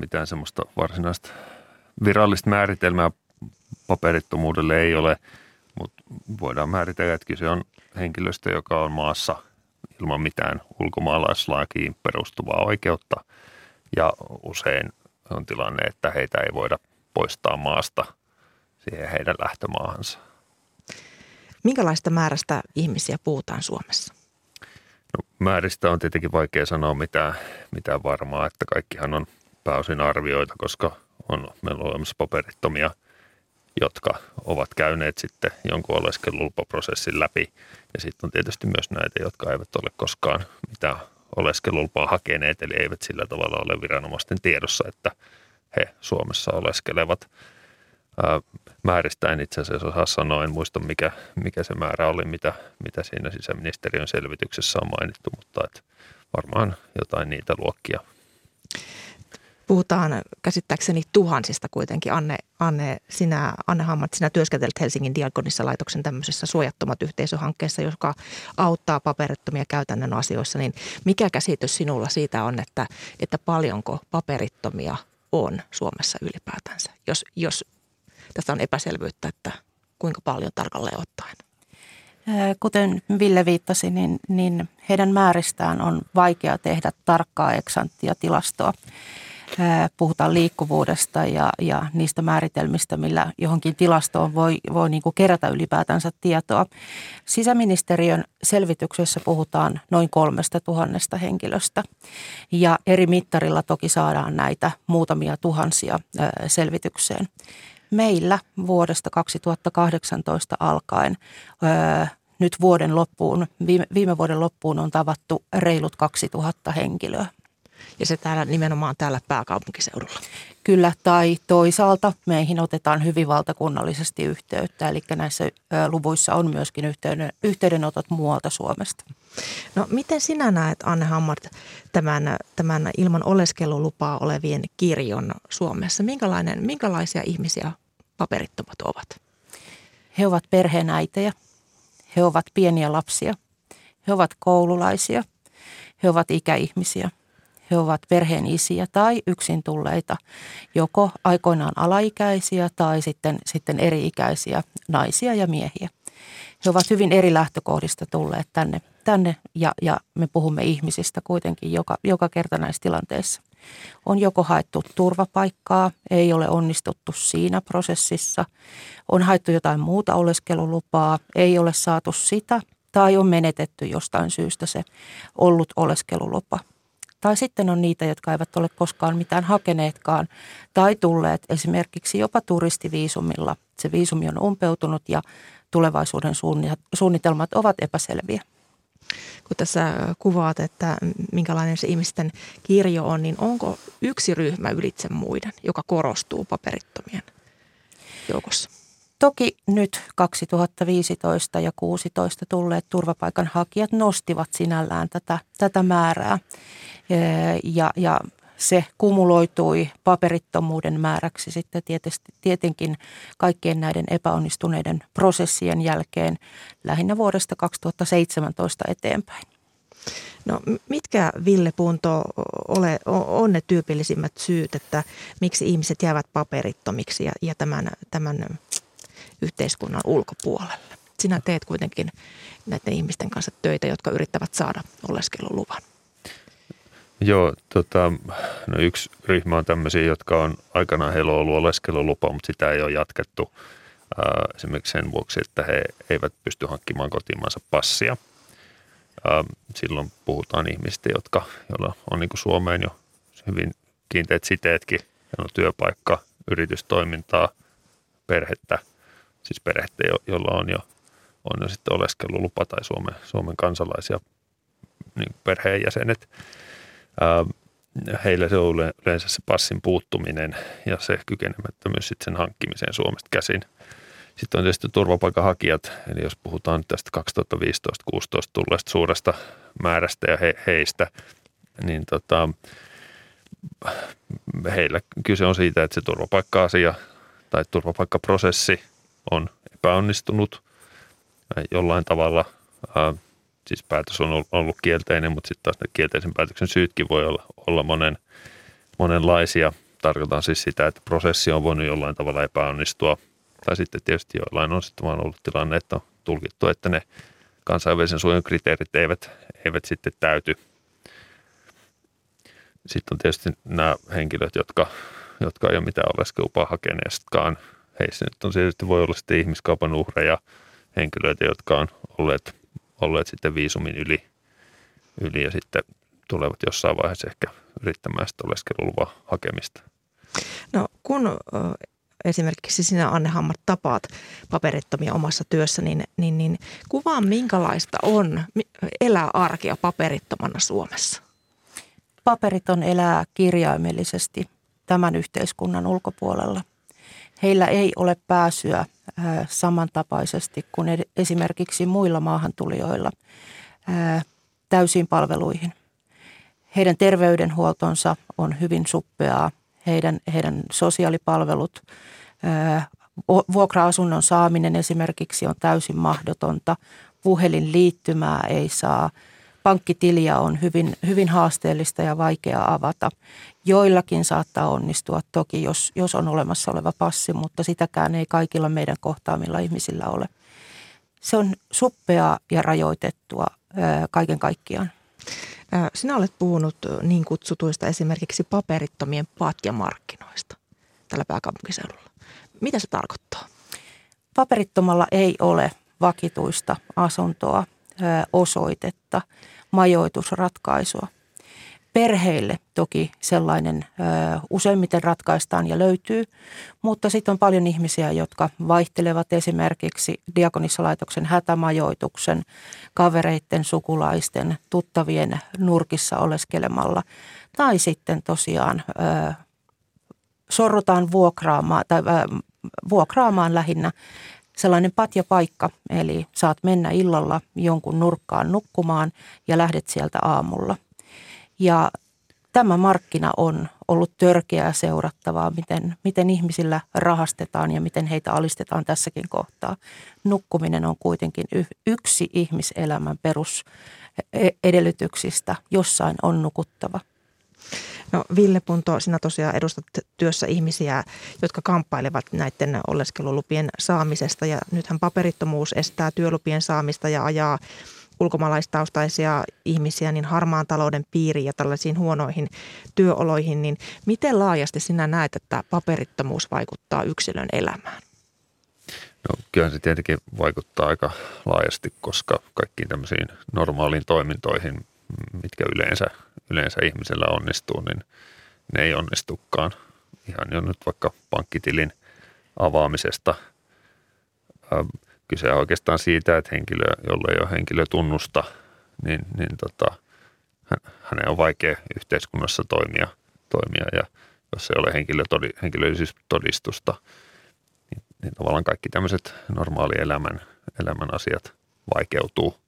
[SPEAKER 7] Mitään semmoista varsinaista virallista määritelmää paperittomuudelle ei ole, mutta voidaan määritellä, että kyse on henkilöstä, joka on maassa ilman mitään ulkomaalaislakiin perustuvaa oikeutta ja usein on tilanne, että heitä ei voida poistaa maasta siihen heidän lähtömaahansa.
[SPEAKER 2] Minkälaista määrästä ihmisiä puhutaan Suomessa?
[SPEAKER 7] No, määristä on tietenkin vaikea sanoa mitään, mitään varmaa, että kaikkihan on pääosin arvioita, koska on, meillä on olemassa paperittomia, jotka ovat käyneet sitten jonkun oleskelulupaprosessin läpi. Ja sitten on tietysti myös näitä, jotka eivät ole koskaan mitään oleskelulupaa hakeneet, eli eivät sillä tavalla ole viranomaisten tiedossa, että he Suomessa oleskelevat määristä en itse asiassa osaa sanoa, en muista mikä, mikä se määrä oli, mitä, mitä siinä sisäministeriön selvityksessä on mainittu, mutta et varmaan jotain niitä luokkia.
[SPEAKER 2] Puhutaan käsittääkseni tuhansista kuitenkin. Anne, Anne, sinä, Anne Hammat, sinä työskentelet Helsingin Diakonissa laitoksen tämmöisessä suojattomat yhteisöhankkeessa, joka auttaa paperittomia käytännön asioissa. Niin mikä käsitys sinulla siitä on, että, että paljonko paperittomia on Suomessa ylipäätänsä, jos, jos tässä on epäselvyyttä, että kuinka paljon tarkalleen ottaen?
[SPEAKER 6] Kuten Ville viittasi, niin, niin heidän määristään on vaikea tehdä tarkkaa eksanttia tilastoa. Puhutaan liikkuvuudesta ja, ja niistä määritelmistä, millä johonkin tilastoon voi, voi niin kuin kerätä ylipäätänsä tietoa. Sisäministeriön selvityksessä puhutaan noin kolmesta tuhannesta henkilöstä ja eri mittarilla toki saadaan näitä muutamia tuhansia selvitykseen meillä vuodesta 2018 alkaen nyt vuoden loppuun, viime, viime vuoden loppuun on tavattu reilut 2000 henkilöä.
[SPEAKER 2] Ja se täällä nimenomaan täällä pääkaupunkiseudulla.
[SPEAKER 6] Kyllä, tai toisaalta meihin otetaan hyvin valtakunnallisesti yhteyttä, eli näissä luvuissa on myöskin yhteyden, yhteydenotot muualta Suomesta.
[SPEAKER 2] No miten sinä näet, Anne Hammart, tämän, tämän ilman oleskelulupaa olevien kirjon Suomessa? Minkälainen, minkälaisia ihmisiä paperittomat ovat?
[SPEAKER 6] He ovat perheenäitejä, he ovat pieniä lapsia, he ovat koululaisia, he ovat ikäihmisiä, he ovat perheen isiä tai yksin tulleita, joko aikoinaan alaikäisiä tai sitten, sitten eri-ikäisiä naisia ja miehiä. He ovat hyvin eri lähtökohdista tulleet tänne, tänne ja, ja me puhumme ihmisistä kuitenkin joka, joka kerta näissä tilanteissa. On joko haettu turvapaikkaa, ei ole onnistuttu siinä prosessissa, on haettu jotain muuta oleskelulupaa, ei ole saatu sitä tai on menetetty jostain syystä se ollut oleskelulupa. Tai sitten on niitä, jotka eivät ole koskaan mitään hakeneetkaan tai tulleet esimerkiksi jopa turistiviisumilla. Se viisumi on umpeutunut ja tulevaisuuden suunnitelmat ovat epäselviä
[SPEAKER 2] kun tässä kuvaat, että minkälainen se ihmisten kirjo on, niin onko yksi ryhmä ylitse muiden, joka korostuu paperittomien joukossa?
[SPEAKER 6] Toki nyt 2015 ja 2016 tulleet turvapaikanhakijat nostivat sinällään tätä, tätä määrää ja, ja se kumuloitui paperittomuuden määräksi sitten tietysti, tietenkin kaikkien näiden epäonnistuneiden prosessien jälkeen lähinnä vuodesta 2017 eteenpäin.
[SPEAKER 2] No mitkä, Ville Punto, ole, on ne tyypillisimmät syyt, että miksi ihmiset jäävät paperittomiksi ja, ja tämän, tämän yhteiskunnan ulkopuolelle? Sinä teet kuitenkin näiden ihmisten kanssa töitä, jotka yrittävät saada oleskeluluvan.
[SPEAKER 7] Joo, tota, no yksi ryhmä on tämmöisiä, jotka on aikanaan heillä ollut oleskelulupa, mutta sitä ei ole jatkettu ää, esimerkiksi sen vuoksi, että he eivät pysty hankkimaan kotimaansa passia. Ää, silloin puhutaan ihmistä, jotka, joilla on niin kuin Suomeen jo hyvin kiinteät siteetkin, on työpaikka, yritystoimintaa, perhettä, siis perhettä, jolla on jo, on jo sitten oleskelulupa tai Suomen, Suomen kansalaisia niin perheenjäsenet. Ää, heillä se on yleensä se passin puuttuminen ja se kykenemättömyys sitten sen hankkimiseen Suomesta käsin. Sitten on tietysti turvapaikanhakijat, eli jos puhutaan tästä 2015-2016 tulleesta suuresta määrästä ja he, heistä, niin tota, heillä kyse on siitä, että se turvapaikka-asia tai turvapaikkaprosessi on epäonnistunut jollain tavalla. Siis päätös on ollut kielteinen, mutta sitten taas ne kielteisen päätöksen syytkin voi olla, olla monen, monenlaisia. Tarkoitan siis sitä, että prosessi on voinut jollain tavalla epäonnistua. Tai sitten tietysti jollain on sitten vaan ollut tilanne, että on tulkittu, että ne kansainvälisen suojelun kriteerit eivät, eivät sitten täyty – sitten on tietysti nämä henkilöt, jotka, jotka ei ole mitään oleskelupaa hakeneestakaan. Heissä nyt on tietysti voi olla sitten ihmiskaupan uhreja, henkilöitä, jotka on olleet, olleet sitten viisumin yli, yli ja sitten tulevat jossain vaiheessa ehkä yrittämään sitä oleskeluluvan hakemista.
[SPEAKER 2] No kun esimerkiksi sinä Anne Hammar tapaat paperittomia omassa työssä, niin, niin, niin kuvaa minkälaista on elää arkea paperittomana Suomessa?
[SPEAKER 6] paperiton elää kirjaimellisesti tämän yhteiskunnan ulkopuolella. Heillä ei ole pääsyä samantapaisesti kuin esimerkiksi muilla maahantulijoilla täysiin palveluihin. Heidän terveydenhuoltonsa on hyvin suppeaa. Heidän, heidän sosiaalipalvelut, vuokra-asunnon saaminen esimerkiksi on täysin mahdotonta. Puhelinliittymää ei saa – pankkitiliä on hyvin, hyvin haasteellista ja vaikea avata. Joillakin saattaa onnistua toki, jos, jos on olemassa oleva passi, mutta sitäkään ei kaikilla meidän kohtaamilla ihmisillä ole. Se on suppeaa ja rajoitettua kaiken kaikkiaan.
[SPEAKER 2] Sinä olet puhunut niin kutsutuista esimerkiksi paperittomien patjamarkkinoista tällä pääkaupunkiseudulla. Mitä se tarkoittaa?
[SPEAKER 6] Paperittomalla ei ole vakituista asuntoa osoitetta, majoitusratkaisua. Perheille toki sellainen useimmiten ratkaistaan ja löytyy, mutta sitten on paljon ihmisiä, jotka vaihtelevat esimerkiksi Diakonissalaitoksen hätämajoituksen, kavereiden, sukulaisten, tuttavien nurkissa oleskelemalla. Tai sitten tosiaan sorrutaan vuokraamaan, tai, vuokraamaan lähinnä sellainen patjapaikka, eli saat mennä illalla jonkun nurkkaan nukkumaan ja lähdet sieltä aamulla. Ja tämä markkina on ollut törkeää seurattavaa, miten, miten ihmisillä rahastetaan ja miten heitä alistetaan tässäkin kohtaa. Nukkuminen on kuitenkin yksi ihmiselämän perusedellytyksistä. Jossain on nukuttava.
[SPEAKER 2] No Ville Punto, sinä tosiaan edustat työssä ihmisiä, jotka kamppailevat näiden oleskelulupien saamisesta ja nythän paperittomuus estää työlupien saamista ja ajaa ulkomaalaistaustaisia ihmisiä niin harmaan talouden piiriin ja tällaisiin huonoihin työoloihin, niin miten laajasti sinä näet, että paperittomuus vaikuttaa yksilön elämään?
[SPEAKER 7] No kyllä se tietenkin vaikuttaa aika laajasti, koska kaikkiin tämmöisiin normaaliin toimintoihin, mitkä yleensä, yleensä ihmisellä onnistuu, niin ne ei onnistukaan. Ihan jo nyt vaikka pankkitilin avaamisesta. Kyse on oikeastaan siitä, että henkilö, jolle ei ole henkilötunnusta, niin, niin tota, hänen on vaikea yhteiskunnassa toimia, toimia ja jos ei ole henkilötodi, henkilöllisyystodistusta, niin, niin tavallaan kaikki tämmöiset normaali elämän, elämän asiat vaikeutuu –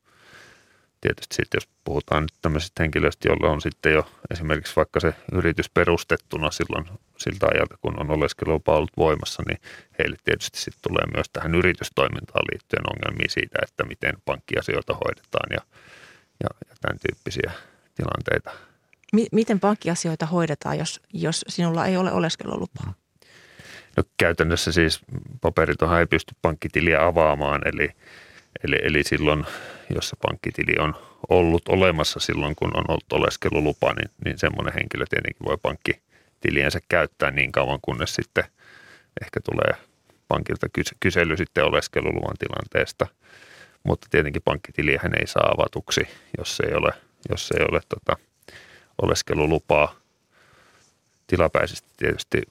[SPEAKER 7] tietysti sitten jos puhutaan nyt tämmöisistä henkilöistä, joilla on sitten jo esimerkiksi vaikka se yritys perustettuna silloin siltä ajalta, kun on oleskelulupa ollut voimassa, niin heille tietysti sitten tulee myös tähän yritystoimintaan liittyen ongelmia siitä, että miten pankkiasioita hoidetaan ja, ja, ja tämän tyyppisiä tilanteita.
[SPEAKER 2] Miten pankkiasioita hoidetaan, jos, jos sinulla ei ole oleskelulupaa?
[SPEAKER 7] No käytännössä siis paperitonhan ei pysty pankkitiliä avaamaan, eli, eli, eli silloin jos se pankkitili on ollut olemassa silloin, kun on ollut oleskelulupa, niin, niin semmoinen henkilö tietenkin voi pankkitiliensä käyttää niin kauan, kunnes sitten ehkä tulee pankilta kysely sitten oleskeluluvan tilanteesta. Mutta tietenkin pankkitiliä hän ei saa avatuksi, jos ei ole, jos ei ole tota oleskelulupaa. tilapäisesti tietysti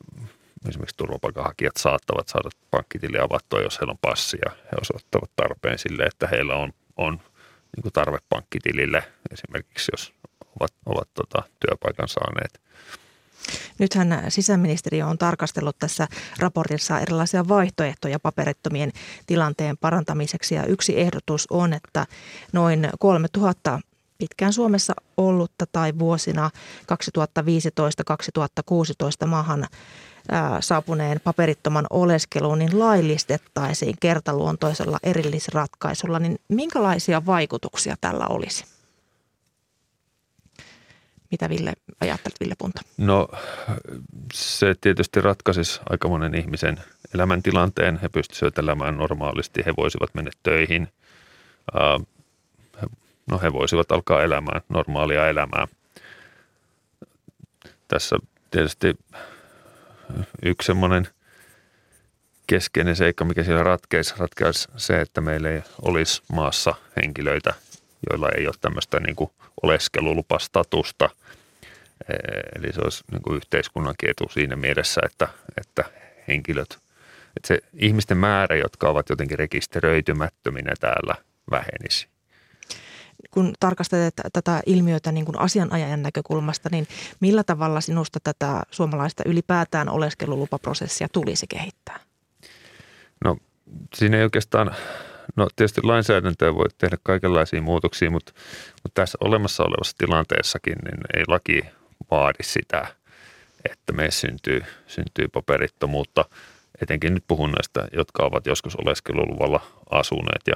[SPEAKER 7] esimerkiksi turvapaikanhakijat saattavat saada pankkitili avattua, jos heillä on passi ja he osoittavat tarpeen sille, että heillä on, on niin kuin tarve pankkitilille. Esimerkiksi, jos ovat, ovat tota, työpaikan saaneet.
[SPEAKER 2] Nythän sisäministeriö on tarkastellut tässä raportissa erilaisia vaihtoehtoja paperittomien tilanteen parantamiseksi. Ja yksi ehdotus on, että noin 3000 pitkään Suomessa ollutta tai vuosina 2015-2016 maahan saapuneen paperittoman oleskeluun, niin laillistettaisiin kertaluontoisella erillisratkaisulla, niin minkälaisia vaikutuksia tällä olisi? Mitä Ville ajattelet, Ville Punta?
[SPEAKER 7] No se tietysti ratkaisisi aika monen ihmisen elämäntilanteen. He pystyisivät elämään normaalisti, he voisivat mennä töihin. No he voisivat alkaa elämään normaalia elämää. Tässä tietysti yksi semmoinen keskeinen seikka, mikä siellä ratkeisi, ratkeisi se, että meillä ei olisi maassa henkilöitä, joilla ei ole tämmöistä niin kuin oleskelulupastatusta. Eli se olisi niin kuin yhteiskunnan etu siinä mielessä, että, että henkilöt, että se ihmisten määrä, jotka ovat jotenkin rekisteröitymättöminä täällä, vähenisi
[SPEAKER 2] kun tarkastelet tätä ilmiötä niin kuin asianajajan näkökulmasta, niin millä tavalla sinusta tätä suomalaista ylipäätään oleskelulupaprosessia tulisi kehittää?
[SPEAKER 7] No siinä ei oikeastaan, no tietysti lainsäädäntöä voi tehdä kaikenlaisia muutoksia, mutta, mutta tässä olemassa olevassa tilanteessakin niin ei laki vaadi sitä, että me syntyy, syntyy paperittomuutta. Etenkin nyt puhun näistä, jotka ovat joskus oleskeluluvalla asuneet ja,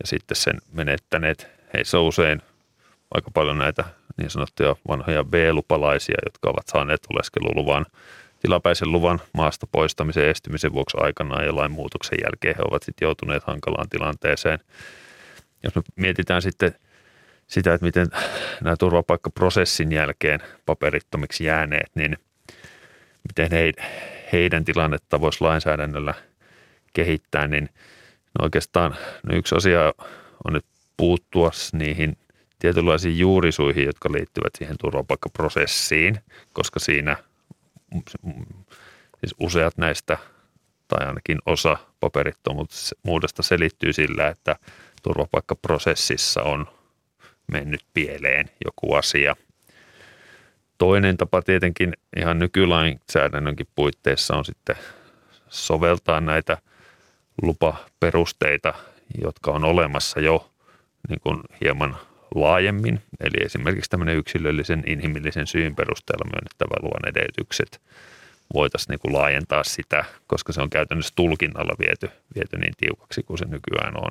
[SPEAKER 7] ja sitten sen menettäneet heissä on usein aika paljon näitä niin sanottuja vanhoja B-lupalaisia, jotka ovat saaneet oleskeluluvan, tilapäisen luvan maasta poistamisen estymisen vuoksi aikanaan ja lain muutoksen jälkeen he ovat sitten joutuneet hankalaan tilanteeseen. Jos me mietitään sitten sitä, että miten nämä turvapaikkaprosessin jälkeen paperittomiksi jääneet, niin miten he, heidän tilannetta voisi lainsäädännöllä kehittää, niin no oikeastaan no yksi asia on nyt puuttua niihin tietynlaisiin juurisuihin, jotka liittyvät siihen turvapaikkaprosessiin, koska siinä siis useat näistä tai ainakin osa paperittomuudesta selittyy sillä, että turvapaikkaprosessissa on mennyt pieleen joku asia. Toinen tapa tietenkin ihan nykylainsäädännönkin puitteissa on sitten soveltaa näitä lupaperusteita, jotka on olemassa jo niin kuin hieman laajemmin, eli esimerkiksi tämmöinen yksilöllisen inhimillisen syyn perusteella myönnettävä luvan edellytykset voitaisiin niin kuin laajentaa sitä, koska se on käytännössä tulkinnalla viety, viety niin tiukaksi kuin se nykyään on.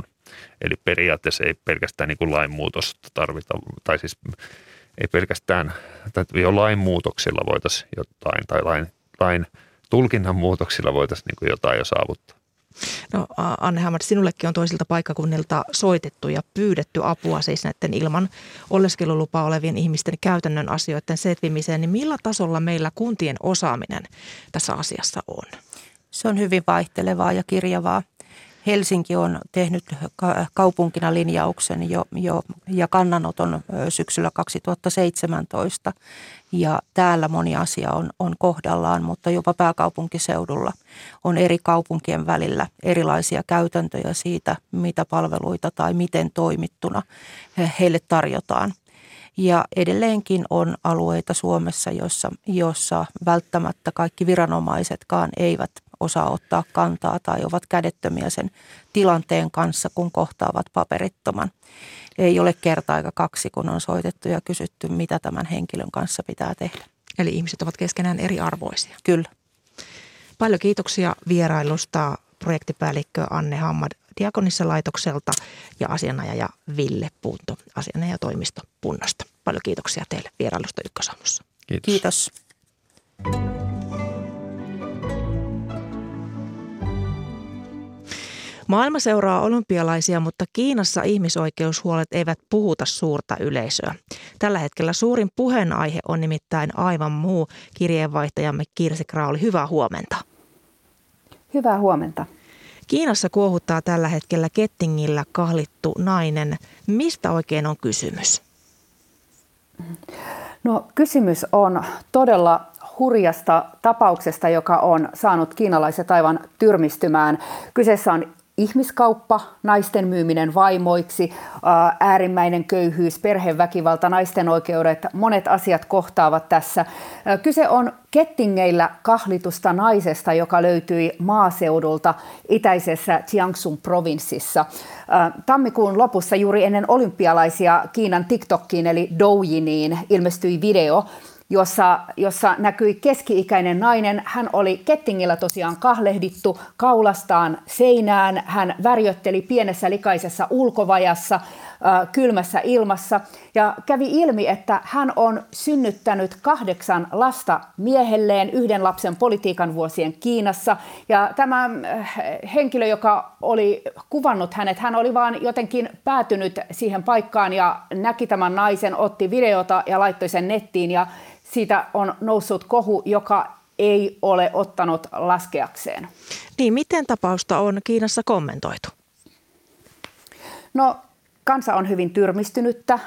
[SPEAKER 7] Eli periaatteessa ei pelkästään niin kuin lainmuutosta tarvita, tai siis ei pelkästään, tai jo lainmuutoksilla voitaisiin jotain, tai lain, lain tulkinnan muutoksilla voitaisiin niin kuin jotain jo saavuttaa.
[SPEAKER 2] No Anne Hammar, sinullekin on toisilta paikkakunnilta soitettu ja pyydetty apua siis näiden ilman oleskelulupaa olevien ihmisten käytännön asioiden setvimiseen. Niin millä tasolla meillä kuntien osaaminen tässä asiassa on?
[SPEAKER 6] Se on hyvin vaihtelevaa ja kirjavaa. Helsinki on tehnyt kaupunkina linjauksen jo, jo ja kannanoton syksyllä 2017 ja täällä moni asia on, on kohdallaan, mutta jopa pääkaupunkiseudulla on eri kaupunkien välillä erilaisia käytäntöjä siitä, mitä palveluita tai miten toimittuna heille tarjotaan. Ja edelleenkin on alueita Suomessa, jossa, jossa välttämättä kaikki viranomaisetkaan eivät osaa ottaa kantaa tai ovat kädettömiä sen tilanteen kanssa, kun kohtaavat paperittoman. Ei ole kerta aika kaksi, kun on soitettu ja kysytty, mitä tämän henkilön kanssa pitää tehdä.
[SPEAKER 2] Eli ihmiset ovat keskenään eriarvoisia.
[SPEAKER 6] Kyllä.
[SPEAKER 2] Paljon kiitoksia vierailusta projektipäällikkö Anne Hammad Diakonissa laitokselta ja asianajaja Ville Punto asianajatoimisto Punnosta. Paljon kiitoksia teille vierailusta Ykkösaamussa.
[SPEAKER 6] Kiitos. Kiitos.
[SPEAKER 2] Maailma seuraa olympialaisia, mutta Kiinassa ihmisoikeushuolet eivät puhuta suurta yleisöä. Tällä hetkellä suurin puheenaihe on nimittäin aivan muu. Kirjeenvaihtajamme Kirsi Krauli, hyvää huomenta.
[SPEAKER 8] Hyvää huomenta.
[SPEAKER 2] Kiinassa kuohuttaa tällä hetkellä kettingillä kahlittu nainen. Mistä oikein on kysymys?
[SPEAKER 8] No kysymys on todella hurjasta tapauksesta, joka on saanut kiinalaiset aivan tyrmistymään. Kyseessä on ihmiskauppa, naisten myyminen vaimoiksi, äärimmäinen köyhyys, perheväkivalta, naisten oikeudet, monet asiat kohtaavat tässä. Kyse on kettingeillä kahlitusta naisesta, joka löytyi maaseudulta itäisessä Jiangsun provinssissa. Tammikuun lopussa juuri ennen olympialaisia Kiinan TikTokkiin eli Doujiniin ilmestyi video, jossa, jossa näkyi keski-ikäinen nainen. Hän oli kettingillä tosiaan kahlehdittu kaulastaan seinään. Hän värjötteli pienessä likaisessa ulkovajassa kylmässä ilmassa ja kävi ilmi, että hän on synnyttänyt kahdeksan lasta miehelleen yhden lapsen politiikan vuosien Kiinassa. Ja tämä henkilö, joka oli kuvannut hänet, hän oli vaan jotenkin päätynyt siihen paikkaan ja näki tämän naisen, otti videota ja laittoi sen nettiin ja siitä on noussut kohu, joka ei ole ottanut laskeakseen.
[SPEAKER 2] Niin, miten tapausta on Kiinassa kommentoitu?
[SPEAKER 8] No kansa on hyvin tyrmistynyttä,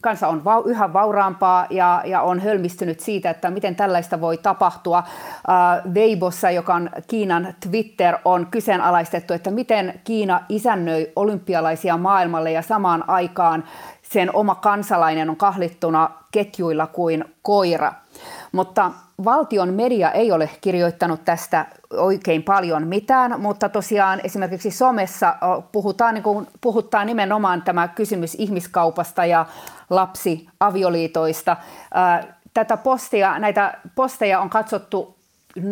[SPEAKER 8] kansa on va- yhä vauraampaa ja, ja on hölmistynyt siitä, että miten tällaista voi tapahtua. Äh, Weibossa, joka on Kiinan Twitter, on kyseenalaistettu, että miten Kiina isännöi olympialaisia maailmalle ja samaan aikaan sen oma kansalainen on kahlittuna ketjuilla kuin koira. Mutta valtion media ei ole kirjoittanut tästä oikein paljon mitään, mutta tosiaan esimerkiksi somessa puhutaan, niin kuin, puhuttaa nimenomaan tämä kysymys ihmiskaupasta ja lapsiavioliitoista. Tätä postia, näitä posteja on katsottu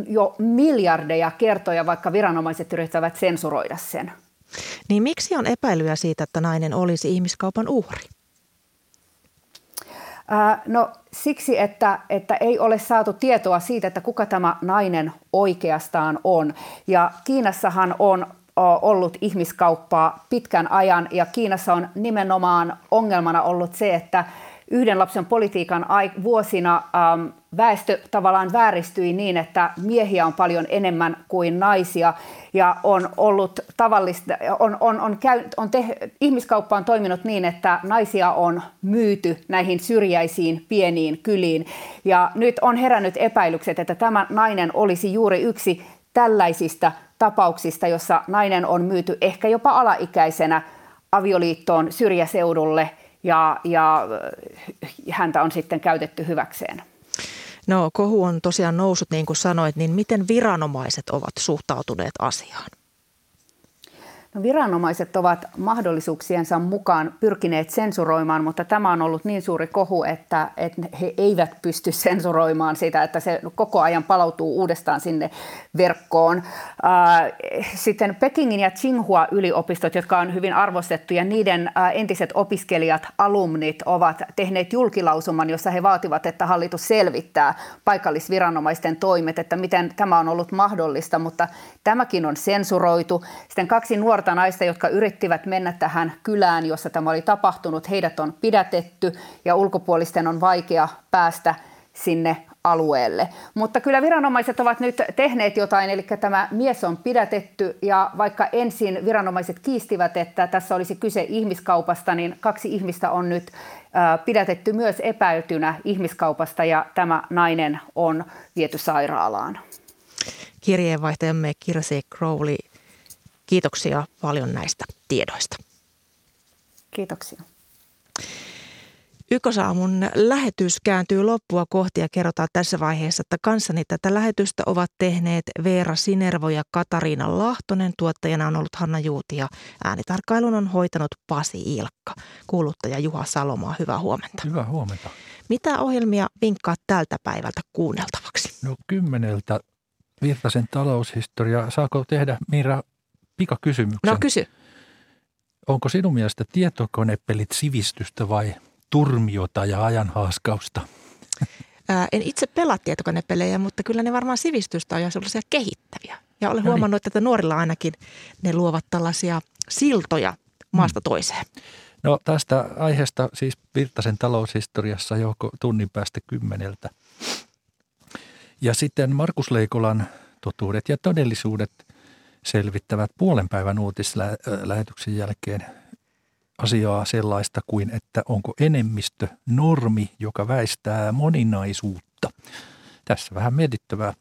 [SPEAKER 8] jo miljardeja kertoja, vaikka viranomaiset yrittävät sensuroida sen.
[SPEAKER 2] Niin miksi on epäilyä siitä, että nainen olisi ihmiskaupan uhri?
[SPEAKER 8] No siksi, että, että ei ole saatu tietoa siitä, että kuka tämä nainen oikeastaan on. Ja Kiinassahan on ollut ihmiskauppaa pitkän ajan ja Kiinassa on nimenomaan ongelmana ollut se, että yhden lapsen politiikan vuosina väestö tavallaan vääristyi niin, että miehiä on paljon enemmän kuin naisia. Ja on ollut tavallista, on, on, on, käy, on te, ihmiskauppa on toiminut niin, että naisia on myyty näihin syrjäisiin pieniin kyliin. Ja nyt on herännyt epäilykset, että tämä nainen olisi juuri yksi tällaisista tapauksista, jossa nainen on myyty ehkä jopa alaikäisenä avioliittoon syrjäseudulle ja, ja häntä on sitten käytetty hyväkseen.
[SPEAKER 2] No kohu on tosiaan noussut, niin kuin sanoit, niin miten viranomaiset ovat suhtautuneet asiaan?
[SPEAKER 8] No, viranomaiset ovat mahdollisuuksiensa mukaan pyrkineet sensuroimaan, mutta tämä on ollut niin suuri kohu, että, että he eivät pysty sensuroimaan sitä, että se koko ajan palautuu uudestaan sinne verkkoon. Äh, sitten Pekingin ja Tsinghua yliopistot, jotka on hyvin arvostettuja, niiden äh, entiset opiskelijat, alumnit ovat tehneet julkilausuman, jossa he vaativat, että hallitus selvittää paikallisviranomaisten toimet, että miten tämä on ollut mahdollista, mutta tämäkin on sensuroitu. Sitten kaksi nuorta nuorta naista, jotka yrittivät mennä tähän kylään, jossa tämä oli tapahtunut. Heidät on pidätetty ja ulkopuolisten on vaikea päästä sinne alueelle. Mutta kyllä viranomaiset ovat nyt tehneet jotain, eli tämä mies on pidätetty ja vaikka ensin viranomaiset kiistivät, että tässä olisi kyse ihmiskaupasta, niin kaksi ihmistä on nyt pidätetty myös epäiltynä ihmiskaupasta ja tämä nainen on viety sairaalaan.
[SPEAKER 2] Kirjeenvaihtajamme Kirsi Crowley Kiitoksia paljon näistä tiedoista.
[SPEAKER 8] Kiitoksia.
[SPEAKER 2] Ykkösaamun lähetys kääntyy loppua kohti ja kerrotaan tässä vaiheessa, että kanssani tätä lähetystä ovat tehneet Veera Sinervo ja Katariina Lahtonen. Tuottajana on ollut Hanna Juuti ja äänitarkkailun on hoitanut Pasi Ilkka. Kuuluttaja Juha Salomaa, hyvää huomenta.
[SPEAKER 9] Hyvää huomenta.
[SPEAKER 2] Mitä ohjelmia vinkkaat tältä päivältä kuunneltavaksi?
[SPEAKER 9] No kymmeneltä Virtasen taloushistoria. Saako tehdä Mira pikakysymyksen.
[SPEAKER 2] No kysy.
[SPEAKER 9] Onko sinun mielestä tietokonepelit sivistystä vai turmiota ja ajanhaaskausta?
[SPEAKER 2] Ää, en itse pelaa tietokonepelejä, mutta kyllä ne varmaan sivistystä on ja sellaisia kehittäviä. Ja olen no huomannut, niin. että nuorilla ainakin ne luovat tällaisia siltoja maasta mm. toiseen.
[SPEAKER 9] No tästä aiheesta siis Virtasen taloushistoriassa joko tunnin päästä kymmeneltä. Ja sitten Markus Leikolan totuudet ja todellisuudet – selvittävät puolen päivän uutislähetyksen jälkeen asiaa sellaista kuin, että onko enemmistö normi, joka väistää moninaisuutta. tässä vähän mietittävää.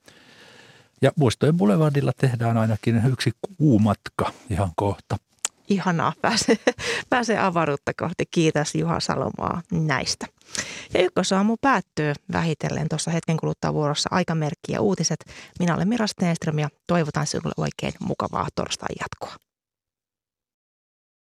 [SPEAKER 9] Ja Muistojen Boulevardilla tehdään ainakin yksi kuumatka ihan kohta.
[SPEAKER 2] Ihanaa, pääsee, pääsee avaruutta kohti. Kiitos Juha Salomaa näistä. Ja ykkösaamu päättyy vähitellen tuossa hetken kuluttua vuorossa aikamerkki ja uutiset. Minä olen Mira Stenström ja toivotan sinulle oikein mukavaa torstai jatkoa.